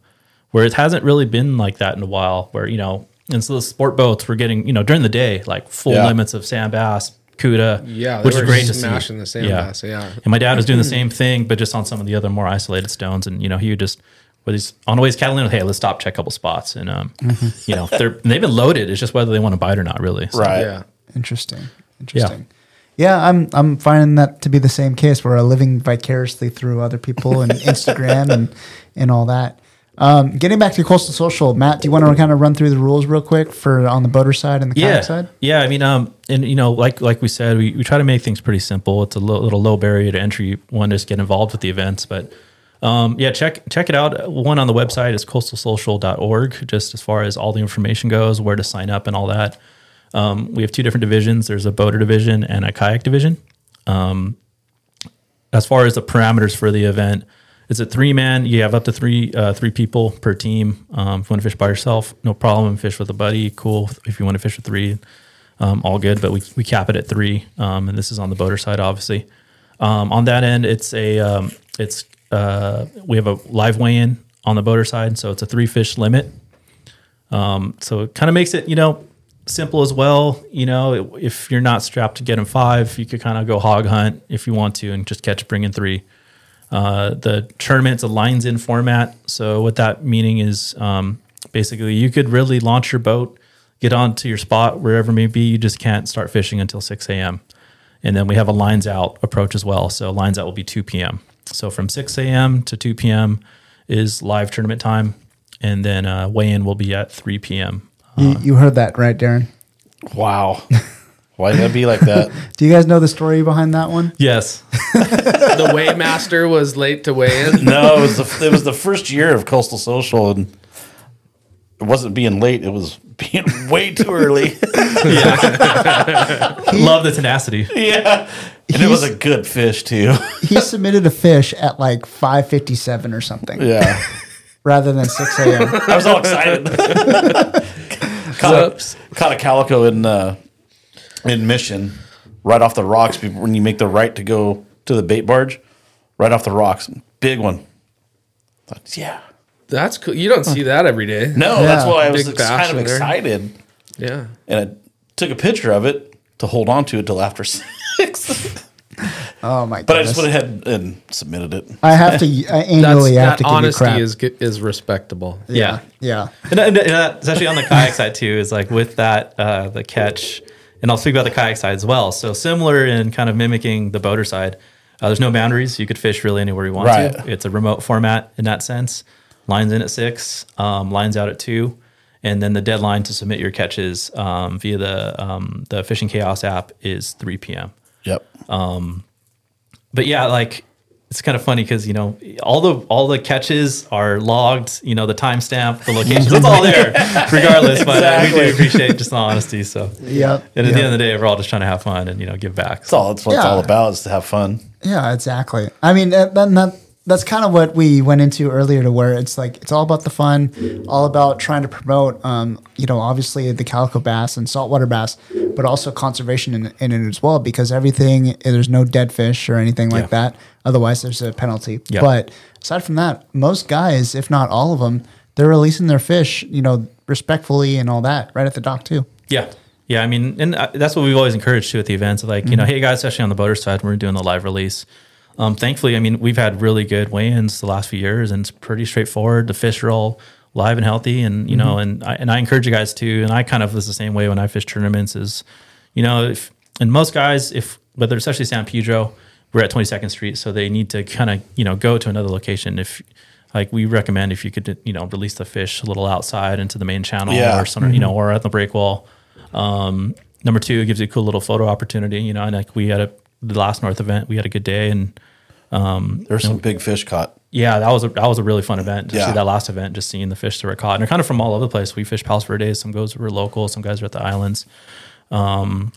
where it hasn't really been like that in a while where, you know, and so the sport boats were getting, you know, during the day, like full Yeah. limits of sand bass, cuda, Yeah, which is great to see. smashing the sand bass, yeah. And my dad was doing the same thing, but just on some of the other more isolated stones. And you know, he would just with he's on the way to Catalina, hey, let's stop, check a couple spots, and um, you know, they're they've been loaded. It's just whether they want to bite or not, really. So, right. Yeah. Interesting. Interesting. Yeah. yeah. I'm I'm finding that to be the same case where I'm living vicariously through other people and Instagram and and all that. Um, getting back to coastal social, Matt, do you want to kind of run through the rules real quick for on the boater side and the kayak side? yeah. I mean, um, and you know, like like we said, we, we try to make things pretty simple. It's a lo- little low barrier to entry. One, just get involved with the events, but um, yeah, check check it out. One on the website is coastalsocial.org. Just as far as all the information goes, where to sign up and all that. Um, we have two different divisions. There's a boater division and a kayak division. Um, as far as the parameters for the event, it's a three man. You have up to three uh, three people per team. Um, if you want to fish by yourself, no problem. Fish with a buddy, cool. If you want to fish with three, um, all good. But we, we cap it at three, um, and this is on the boater side, obviously. Um, on that end, it's a it's uh, we have a live weigh in on the boater side, so it's a three fish limit. Um, so it kind of makes it you know simple as well. You know, if you're not strapped to get in five, you could kind of go hog hunt if you want to and just catch bring in three. Uh, the tournament's a lines in format. So what that meaning is um, basically you could really launch your boat, get onto your spot wherever may be. You just can't start fishing until 6 a.m. And then we have a lines out approach as well. So lines out will be 2 p.m. So from 6 a.m. to 2 p.m. is live tournament time. and then uh, weigh in will be at 3 p.m. You, you heard that right, Darren? Wow. Why did that be like that? Do you guys know the story behind that one? Yes, the weighmaster was late to weigh in. No, it was the it was the first year of Coastal Social, and it wasn't being late. It was being way too early. love the tenacity. yeah, and it was a good fish too. He submitted a fish at like 5:57 or something, Yeah, rather than 6 a.m. I was all excited. caught, Whoops. a, caught a calico in uh, in Mission, right off the rocks. before- When you make the right to go to the bait barge, right off the rocks, big one. Thought, yeah, That's cool. You don't see that every day. no, that's why I was ex- kind of excited. Yeah. and I took a picture of it to hold on to it till after six. Oh my god. but I just went ahead and submitted it. I have to I annually That's, have that to give you honesty crap. is is respectable. yeah, yeah. And, and, and that's actually on the kayak side too. Is like with that uh, the catch, and I'll speak about the kayak side as well. So similar in kind of mimicking the boater side. Uh, there's no boundaries. You could fish really anywhere you want Right. to. It's a remote format in that sense. Lines in at six, um, lines out at two, and then the deadline to submit your catches um, via the um, the Fishing Chaos app is 3 p.m. Yep. but yeah, like it's kind of funny because you know all the all the catches are logged. You know the timestamp, the locations, it's all there, regardless. But uh, we do appreciate just the honesty. So yeah, and at yep. the end of the day, we're all just trying to have fun and you know give back. That's all. That's what it's all about is to have fun. Yeah, exactly. I mean, that, that, that that's kind of what we went into earlier, to where it's like it's all about the fun, all about trying to promote, um, you know, obviously the calico bass and saltwater bass, but also conservation in, in it as well, because everything there's no dead fish or anything like Yeah. that. Otherwise, there's a penalty. Yeah. But aside from that, most guys, if not all of them, they're releasing their fish, you know, respectfully and all that, right at the dock too. Yeah. Yeah, I mean, and uh, that's what we've always encouraged too at the events. Like, you know, hey guys, especially on the boater side, when we're doing the live release. Um, thankfully, I mean, we've had really good weigh-ins the last few years, and it's pretty straightforward. The fish are all live and healthy, and you know, and I, and I encourage you guys to. And I kind of was the same way when I fish tournaments. Is you know, if and most guys, if whether especially San Pedro, we're at Twenty Second Street, so they need to kind of you know go to another location. If like we recommend, if you could you know release the fish a little outside into the main channel Yeah. or some, you know, or at the break wall. Um, number two, it gives you a cool little photo opportunity. You know, and like we had a the last North event, we had a good day, and There's some big fish caught. yeah, that was a that was a really fun event. To Yeah. see that last event, just seeing the fish that were caught, and they're kind of from all over the place. We fish Palos Verdes. Some guys were local. Some guys were at the islands. Um,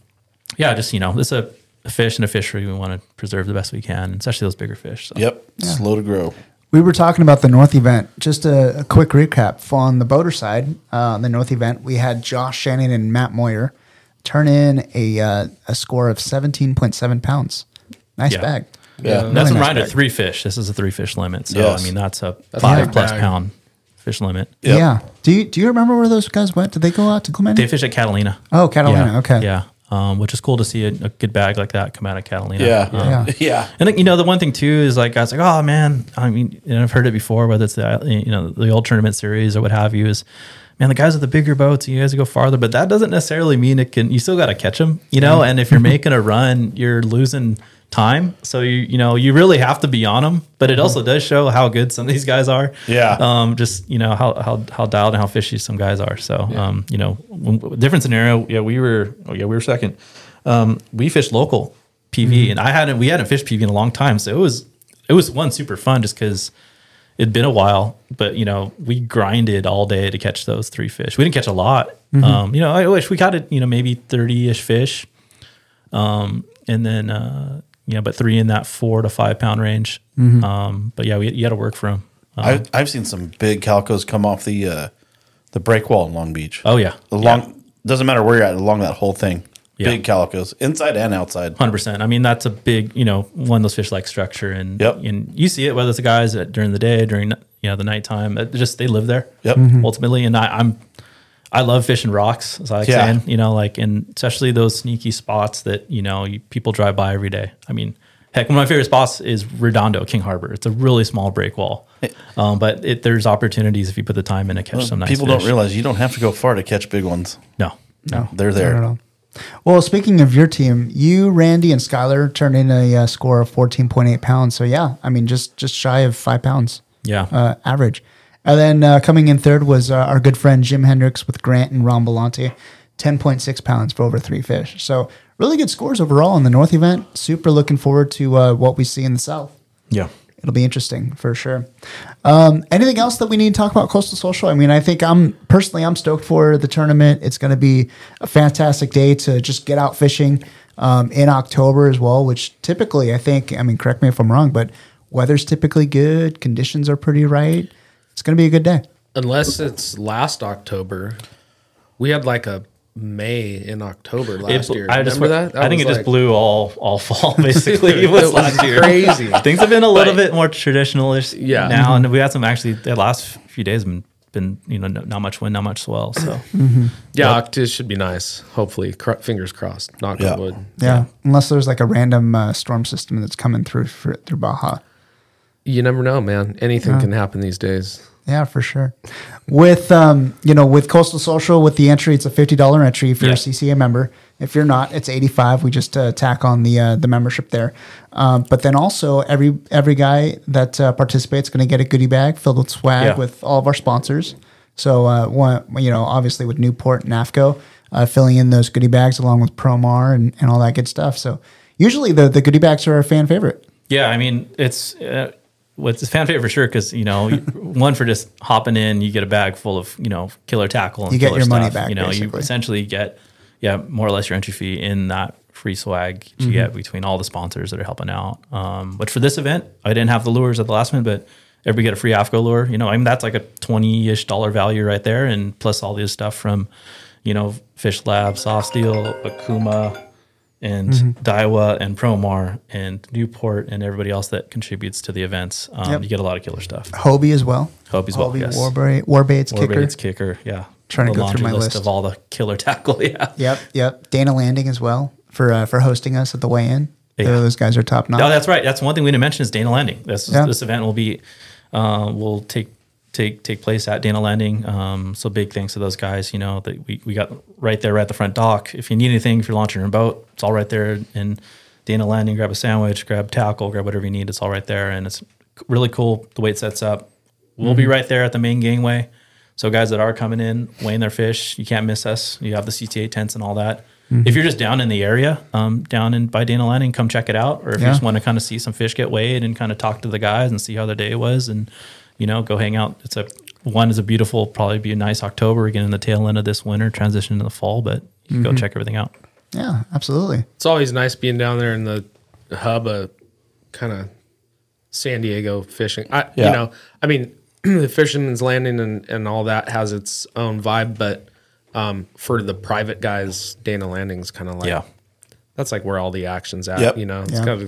yeah, just you know, this is a, a fish and a fishery we want to preserve the best we can, especially those bigger fish. So. Yep. Slow to grow. We were talking about the North event. Just a, a quick recap. For on the boater side, uh, on the North event, we had Josh Shannon and Matt Moyer turn in a uh, a score of 17.7 pounds. Nice Yeah. bag. Yeah. Really That's a nice reminder. bag. Three fish. This is a three fish limit. So Yes. I mean, that's a That's five big plus bag. pound fish limit. Yep. Yeah. Do you do you remember where those guys went? Did they go out to Clemente? They fish at Catalina. oh, Catalina. Yeah. Okay. Yeah. Um, which is cool to see a, a good bag like that come out of Catalina. Yeah. Um, Yeah. Yeah. And then, you know, the one thing too is like guys like, oh man, I mean, and I've heard it before, whether it's the you know the old tournament series or what have you, is man, the guys with the bigger boats, you guys go farther, but that doesn't necessarily mean it can. You still got to catch them, you know. And if you're making a run, you're losing time, so you you know you really have to be on them. But it also does show how good some of these guys are. Yeah. Um, just you know how how how dialed and how fishy some guys are. So um, you know, different scenario. Yeah, we were. Oh yeah, we were second. Um, we fished local PV, and I hadn't. We hadn't fished PV in a long time, so it was it was one super fun just because it'd been a while. But you know, we grinded all day to catch those three fish. We didn't catch a lot. Um, you know, I wish we caught it. You know, maybe thirty ish fish. Um, and then uh, you know, but three in that four to five pound range. Um, but yeah, we you had to work for them. I, I've seen some big calicos come off the uh, the break wall in Long Beach. Oh yeah, Along doesn't matter where you're at along that whole thing. Yeah. Big calicos, inside and outside. Hundred percent. I mean, that's a big, you know, one of those fish like structure, and Yep. and you see it whether it's the guys that during the day, during you know the nighttime, it just they live there. Yep. Ultimately, and I, I'm, I love fishing rocks. As I like Yeah. saying, you know, like and especially those sneaky spots that you know you, people drive by every day. I mean, heck, one of my favorite spots is Redondo, King Harbor. It's a really small break wall, um, but it, there's opportunities if you put the time in to catch some nice. People fish. don't realize you don't have to go far to catch big ones. No, no. They're there. Well, speaking of your team, you, Randy, and Skylar turned in a uh, score of 14.8 pounds. So yeah, I mean, just just shy of five pounds Yeah. uh, average. And then uh, coming in third was uh, our good friend Jim Hendricks with Grant and Ron Belmonte, 10.6 pounds for over three fish. So really good scores overall in the North event. Super looking forward to uh, what we see in the South. Yeah. It'll be interesting for sure. Um, anything else that we need to talk about Coastal Social? I mean, I think I'm personally I'm stoked for the tournament. It's going to be a fantastic day to just get out fishing um, in October as well. Which typically, I think, I mean, correct me if I'm wrong, but weather's typically good. Conditions are pretty right. It's going to be a good day. Unless it's last October, we had like a May in October last It- year. I just Remember that? I think it was just blew all all fall basically. it was It was last year. crazy. Things have been a little But- bit more traditionalish Yeah. now, and we had some actually the last few days have been, been you know no- not much wind, not much swell. So Yeah, Oct- it should be nice. Hopefully, Cro- fingers crossed. Knock Yeah. on wood. Yeah, unless there's like a random uh, storm system that's coming through for, through Baja. You never know, man. Anything can happen these days. Yeah, for sure. With um, you know, with Coastal Social, with the entry, it's a fifty dollar entry if you're Yeah. a CCA member. If you're not, it's eighty five. We just uh, tack on the uh, the membership there. Um, but then also every every guy that uh, participates going to get a goodie bag filled with swag Yeah. with all of our sponsors. So uh, one, you know, obviously with Newport and AFTCO, uh, filling in those goodie bags along with Promar and, and all that good stuff. So usually the the goodie bags are a fan favorite. yeah, I mean it's. Uh, What's a fan favorite for sure? Because you know, one for just hopping in, you get a bag full of you know killer tackle and You get killer your money stuff. back, You know, you essentially get yeah more or less your entry fee in that free swag that you Mm-hmm. get between all the sponsors that are helping out. Um, but for this event, I didn't have the lures at the last minute, but everybody get a free AFTCO lure. You know, I mean that's like a twenty ish dollar value right there, and plus all this stuff from you know Fish Lab, Soft Steel, Akuma, and Mm-hmm. Daiwa and Promar and Newport and everybody else that contributes to the events. Um, Yep. You get a lot of killer stuff. Hobie as well. Hobie as well, yes. Warbait, Warbait's kicker. Warbait's kicker, yeah. Trying to go through my list. of all the killer tackle, yeah. Yep, yep. Dana Landing as well for uh, for hosting us at the weigh-in. Yeah. Those guys are top notch. No, that's right. That's one thing we didn't mention is Dana Landing. This Yeah. this event will be uh, will take take take place at Dana Landing. Um, so big thanks to those guys. You know that we, we got right there right at the front dock. If you need anything, if you're launching your boat, it's all right there in Dana Landing. Grab a sandwich, grab tackle, grab whatever you need. It's all right there, and it's really cool the way it sets up. We'll be right there at the main gangway. So guys that are coming in weighing their fish, you can't miss us. You have the CCA tents and all that. If you're just down in the area, um, down in by Dana Landing, come check it out. Or if you just want to kind of see some fish get weighed and kind of talk to the guys and see how their day was, and you know, go hang out. It's a one is a beautiful, probably be a nice October again in the tail end of this winter, transition to the fall. But you can go check everything out. yeah, absolutely. It's always nice being down there in the hub of kind of San Diego fishing. I, Yeah. You know, I mean, the Fisherman's Landing and, and all that has its own vibe, but um, for the private guys, Dana Landing's kind of like Yeah. that's like where all the action's at. Yep. You know, it's Yeah. got a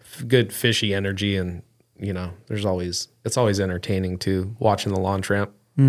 f- good fishy energy, and you know, there's always it's always entertaining to watching the launch ramp.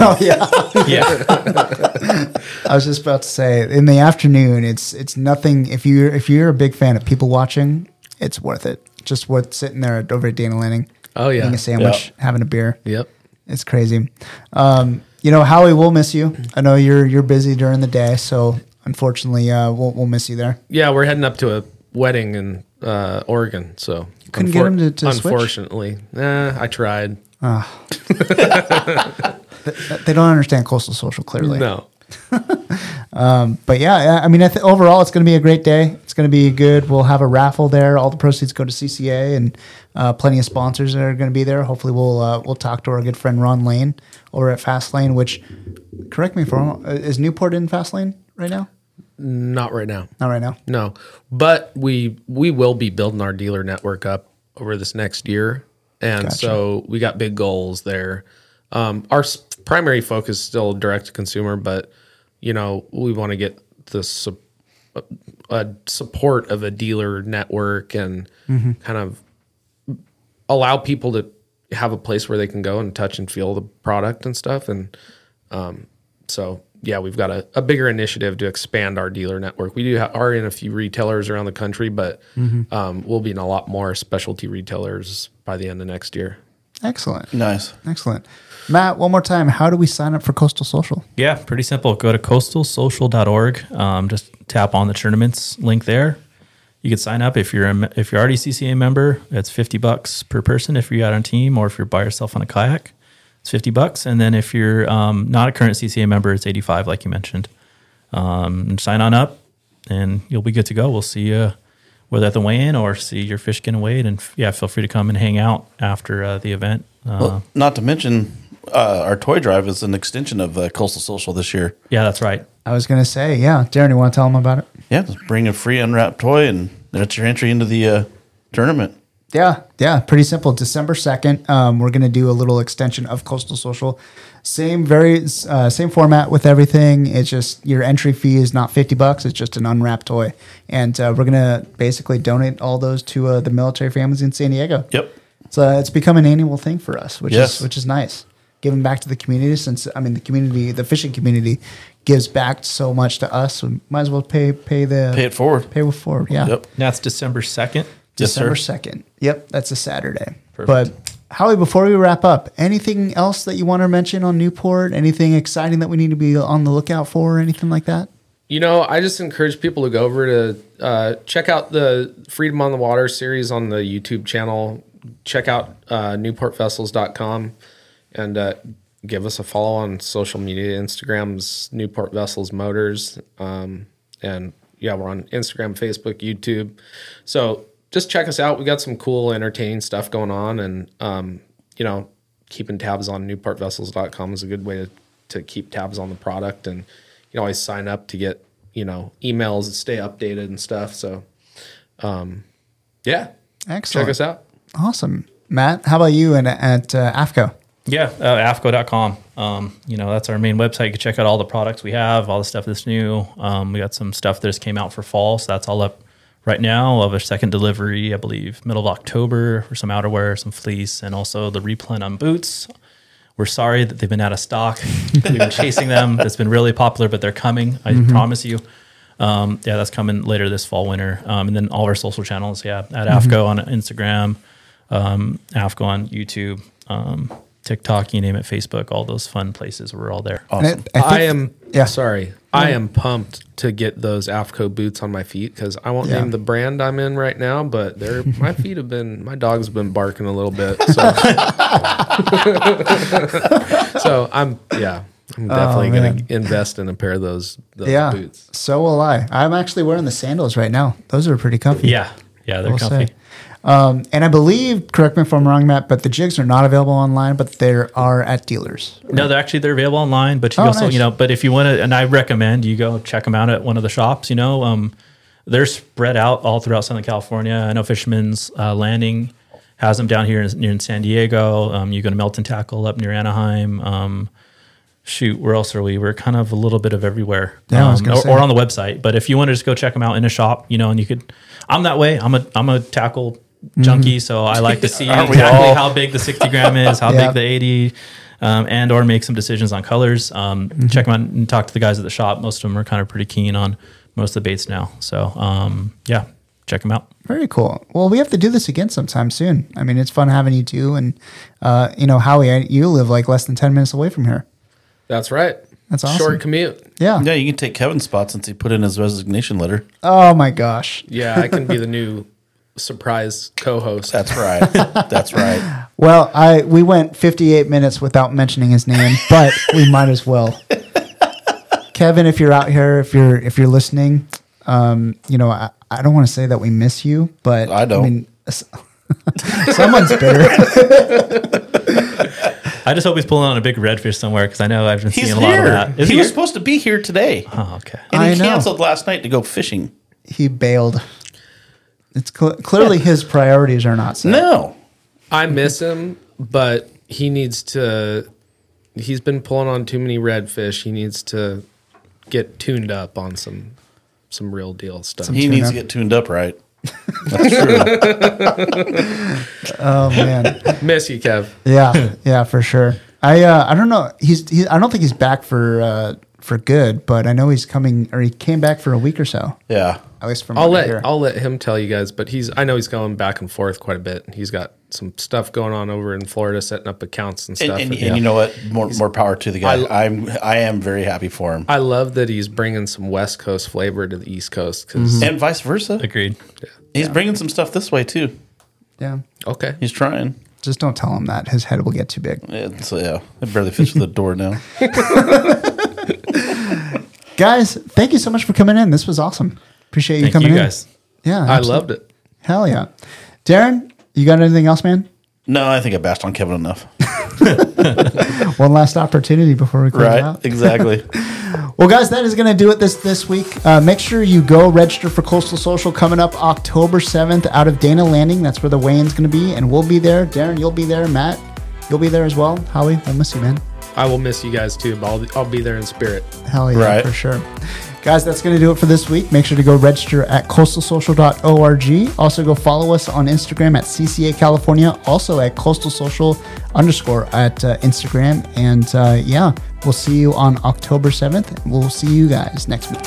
Oh yeah. Yeah, I was just about to say in the afternoon, it's it's nothing. If you if you're a big fan of people watching, it's worth it. Just worth sitting there at, over at Dana Landing, Oh yeah, eating a sandwich, having a beer. Yep. It's crazy. Um, you know, Howie, we'll miss you. I know you're you're busy during the day, so unfortunately, uh, we'll we'll miss you there. Yeah, we're heading up to a wedding in uh, Oregon, so couldn't get him to- to switch? unfortunately, eh, I tried. They don't understand coastal social clearly. No, um, But yeah, yeah, I mean, I th- overall, it's going to be a great day. It's going to be good. We'll have a raffle there. All the proceeds go to CCA, and uh, plenty of sponsors that are going to be there. Hopefully, we'll uh, we'll talk to our good friend Ron Lane over at Fast Lane. Which, correct me if I'm wrong, uh, is Newport in Fast Lane right now? Not right now. Not right now. No, but we we will be building our dealer network up over this next year, and Gotcha. so we got big goals there. Um, our primary focus is still direct to consumer, but you know we want to get the su- uh, support of a dealer network and kind of allow people to have a place where they can go and touch and feel the product and stuff. And um, so, yeah, we've got a, a bigger initiative to expand our dealer network. We do ha- are in a few retailers around the country, but um, we'll be in a lot more specialty retailers by the end of next year. Excellent. Nice. Excellent. Matt, one more time, how do we sign up for Coastal Social? Yeah, pretty simple. Go to coastalsocial.org. Um, just tap on the tournaments link there. You can sign up if you're a, if you're already a CCA member. It's fifty bucks per person if you're out on team or if you're by yourself on a kayak. It's 50 bucks. And then if you're um, not a current CCA member, it's 85, like you mentioned. Um, and sign on up and you'll be good to go. We'll see you whether at the weigh in or see your fish getting weighed. And yeah, feel free to come and hang out after uh, the event. Uh, Well, not to mention, uh, our toy drive is an extension of uh, Coastal Social this year. yeah, that's right. I was gonna say, yeah. Darren, you want to tell them about it? Yeah, just bring a free unwrapped toy, and that's your entry into the uh, tournament. Yeah, yeah, pretty simple. December second, um, we're gonna do a little extension of Coastal Social. Same, very uh, same format with everything. It's just your entry fee is not fifty bucks. It's just an unwrapped toy, and uh, we're gonna basically donate all those to uh, the military families in San Diego. Yep. So it's become an annual thing for us, which Yes. is which is nice. Giving back to the community, since I mean the community, the fishing community, gives back so much to us. We might as well pay pay the Pay it forward. pay it forward. Yeah. Yep. That's December 2nd. Yes. December second. Yep, that's a Saturday. Perfect. But Howie, before we wrap up, anything else that you want to mention on Newport? Anything exciting that we need to be on the lookout for? or Anything like that? You know, I just encourage people to go over to uh, check out the Freedom on the Water series on the YouTube channel. Check out uh, newportvessels.com and uh, give us a follow on social media. Instagram's Newport Vessels Motors. Um, and yeah, we're on Instagram, Facebook, YouTube. So just check us out. We got some cool, entertaining stuff going on. And, um, you know, keeping tabs on newportvessels.com is a good way to, to keep tabs on the product. And you can always sign up to get, you know, emails and stay updated and stuff. So, um, yeah, Excellent. check us out. Awesome, Matt. How about you and at uh, AFTCO? Yeah, uh, AFTCO.com. Um, you know, that's our main website. You can check out all the products we have, all the stuff that's new. Um, we got some stuff that just came out for fall, so that's all up right now. Of a second delivery, I believe, middle of October for some outerwear, some fleece, and also the replen on boots. We're sorry that they've been out of stock. We've been chasing them. It's been really popular, but they're coming. I promise you. Um, yeah, that's coming later this fall, winter. Um, and then all our social channels, yeah, at AFTCO on Instagram, um, AFTCO on YouTube, um, TikTok, you name it, Facebook, all those fun places. We're all there. Awesome. I, I, think- am yeah. sorry. I am pumped to get those AFTCO boots on my feet because I won't Yeah. name the brand I'm in right now, but they're my feet have been my dog's been barking a little bit. So, so I'm yeah, I'm oh, definitely gonna Oh, invest in a pair of those those Yeah. boots. So will I. I'm actually wearing the sandals right now. Those are pretty comfy. Yeah, yeah, they're We'll comfy. say. Um, and I believe, correct me if I'm wrong, Matt, but the jigs are not available online, but they are at dealers. No, they're actually they're available online, but you Oh, also nice. you know, but if you want to, and I recommend you go check them out at one of the shops. You know, um, they're spread out all throughout Southern California. I know Fisherman's uh, Landing has them down here in, near in San Diego. Um, you go to Melton Tackle up near Anaheim. Um, shoot, where else are we? We're kind of a little bit of everywhere. Yeah, um, or, or on the website. But if you want to just go check them out in a shop, you know, and you could, I'm that way. I'm a I'm a tackle. Junkie, so I like to see exactly all? how big the 60 gram is, how Yeah. big the 80, um, and or make some decisions on colors. Um, Mm-hmm. Check them out and talk to the guys at the shop. Most of them are kind of pretty keen on most of the baits now. So um, yeah, check them out. Very cool. Well, we have to do this again sometime soon. I mean, it's fun having you too. And, uh, you know, Howie, you live like less than 10 minutes away from here. That's right. That's awesome. Short commute. Yeah. Yeah, you can take Kevin's spot since he put in his resignation letter. Oh, my gosh. Yeah, I can be the new surprise co-host. That's right. That's right. Well, I we went 58 minutes without mentioning his name, but we might as well. Kevin, if you're out here, if you're if you're listening, um, you know, I, I don't want to say that we miss you, but I don't. I mean, someone's bitter. I just hope he's pulling on a big redfish somewhere because I know I've been He's seeing a lot of here. that. Is he he was here? supposed to be here today, Oh, okay. and he I know. canceled last night to go fishing. he bailed. It's cl- clearly his priorities are not set. No. I miss him, but he needs to. He's been pulling on too many redfish. He needs to get tuned up on some some real deal stuff. He needs up. to get tuned up right. That's true. Oh man. miss you, Kev. Yeah, yeah, for sure. I uh, I don't know. He's he, I don't think he's back for uh, for good, but I know he's coming or he came back for a week or so. yeah. At least from I'll I let hear. I'll let him tell you guys, but he's I know he's going back and forth quite a bit. He's got some stuff going on over in Florida, setting up accounts and And, stuff. and, And and you know what? More more power to the guy. I- I, am I am very happy for him, I love that he's bringing some West Coast flavor to the East Coast. because mm-hmm. and vice versa. Agreed. He's bringing some stuff this way too. yeah. okay, He's trying. Just don't tell him that. His head will get too big. Yeah, so yeah, it barely fits through the door now. Guys, thank you so much for coming in. This was awesome. Appreciate you Thank coming you in. guys. Yeah. I absolutely. loved it. Hell yeah. Darren, you got anything else, man? No, I think I bashed on Kevin enough. One last opportunity before we close Right? out. Exactly. Well, guys, that is going to do it this this week. Uh, make sure you go register for Coastal Social coming up October 7th out of Dana Landing. That's where the weigh-in's going to be, and we'll be there. Darren, you'll be there. Matt, you'll be there as well. Howie, we'll miss you, man. I will miss you guys too, but I'll, I'll be there in spirit. Hell yeah, Right. for sure. Guys, that's going to do it for this week. Make sure to go register at coastalsocial.org. Also, go follow us on Instagram at CCA California. Also at coastal social underscore at uh, Instagram. And uh, yeah, we'll see you on October 7th. We'll see you guys next week.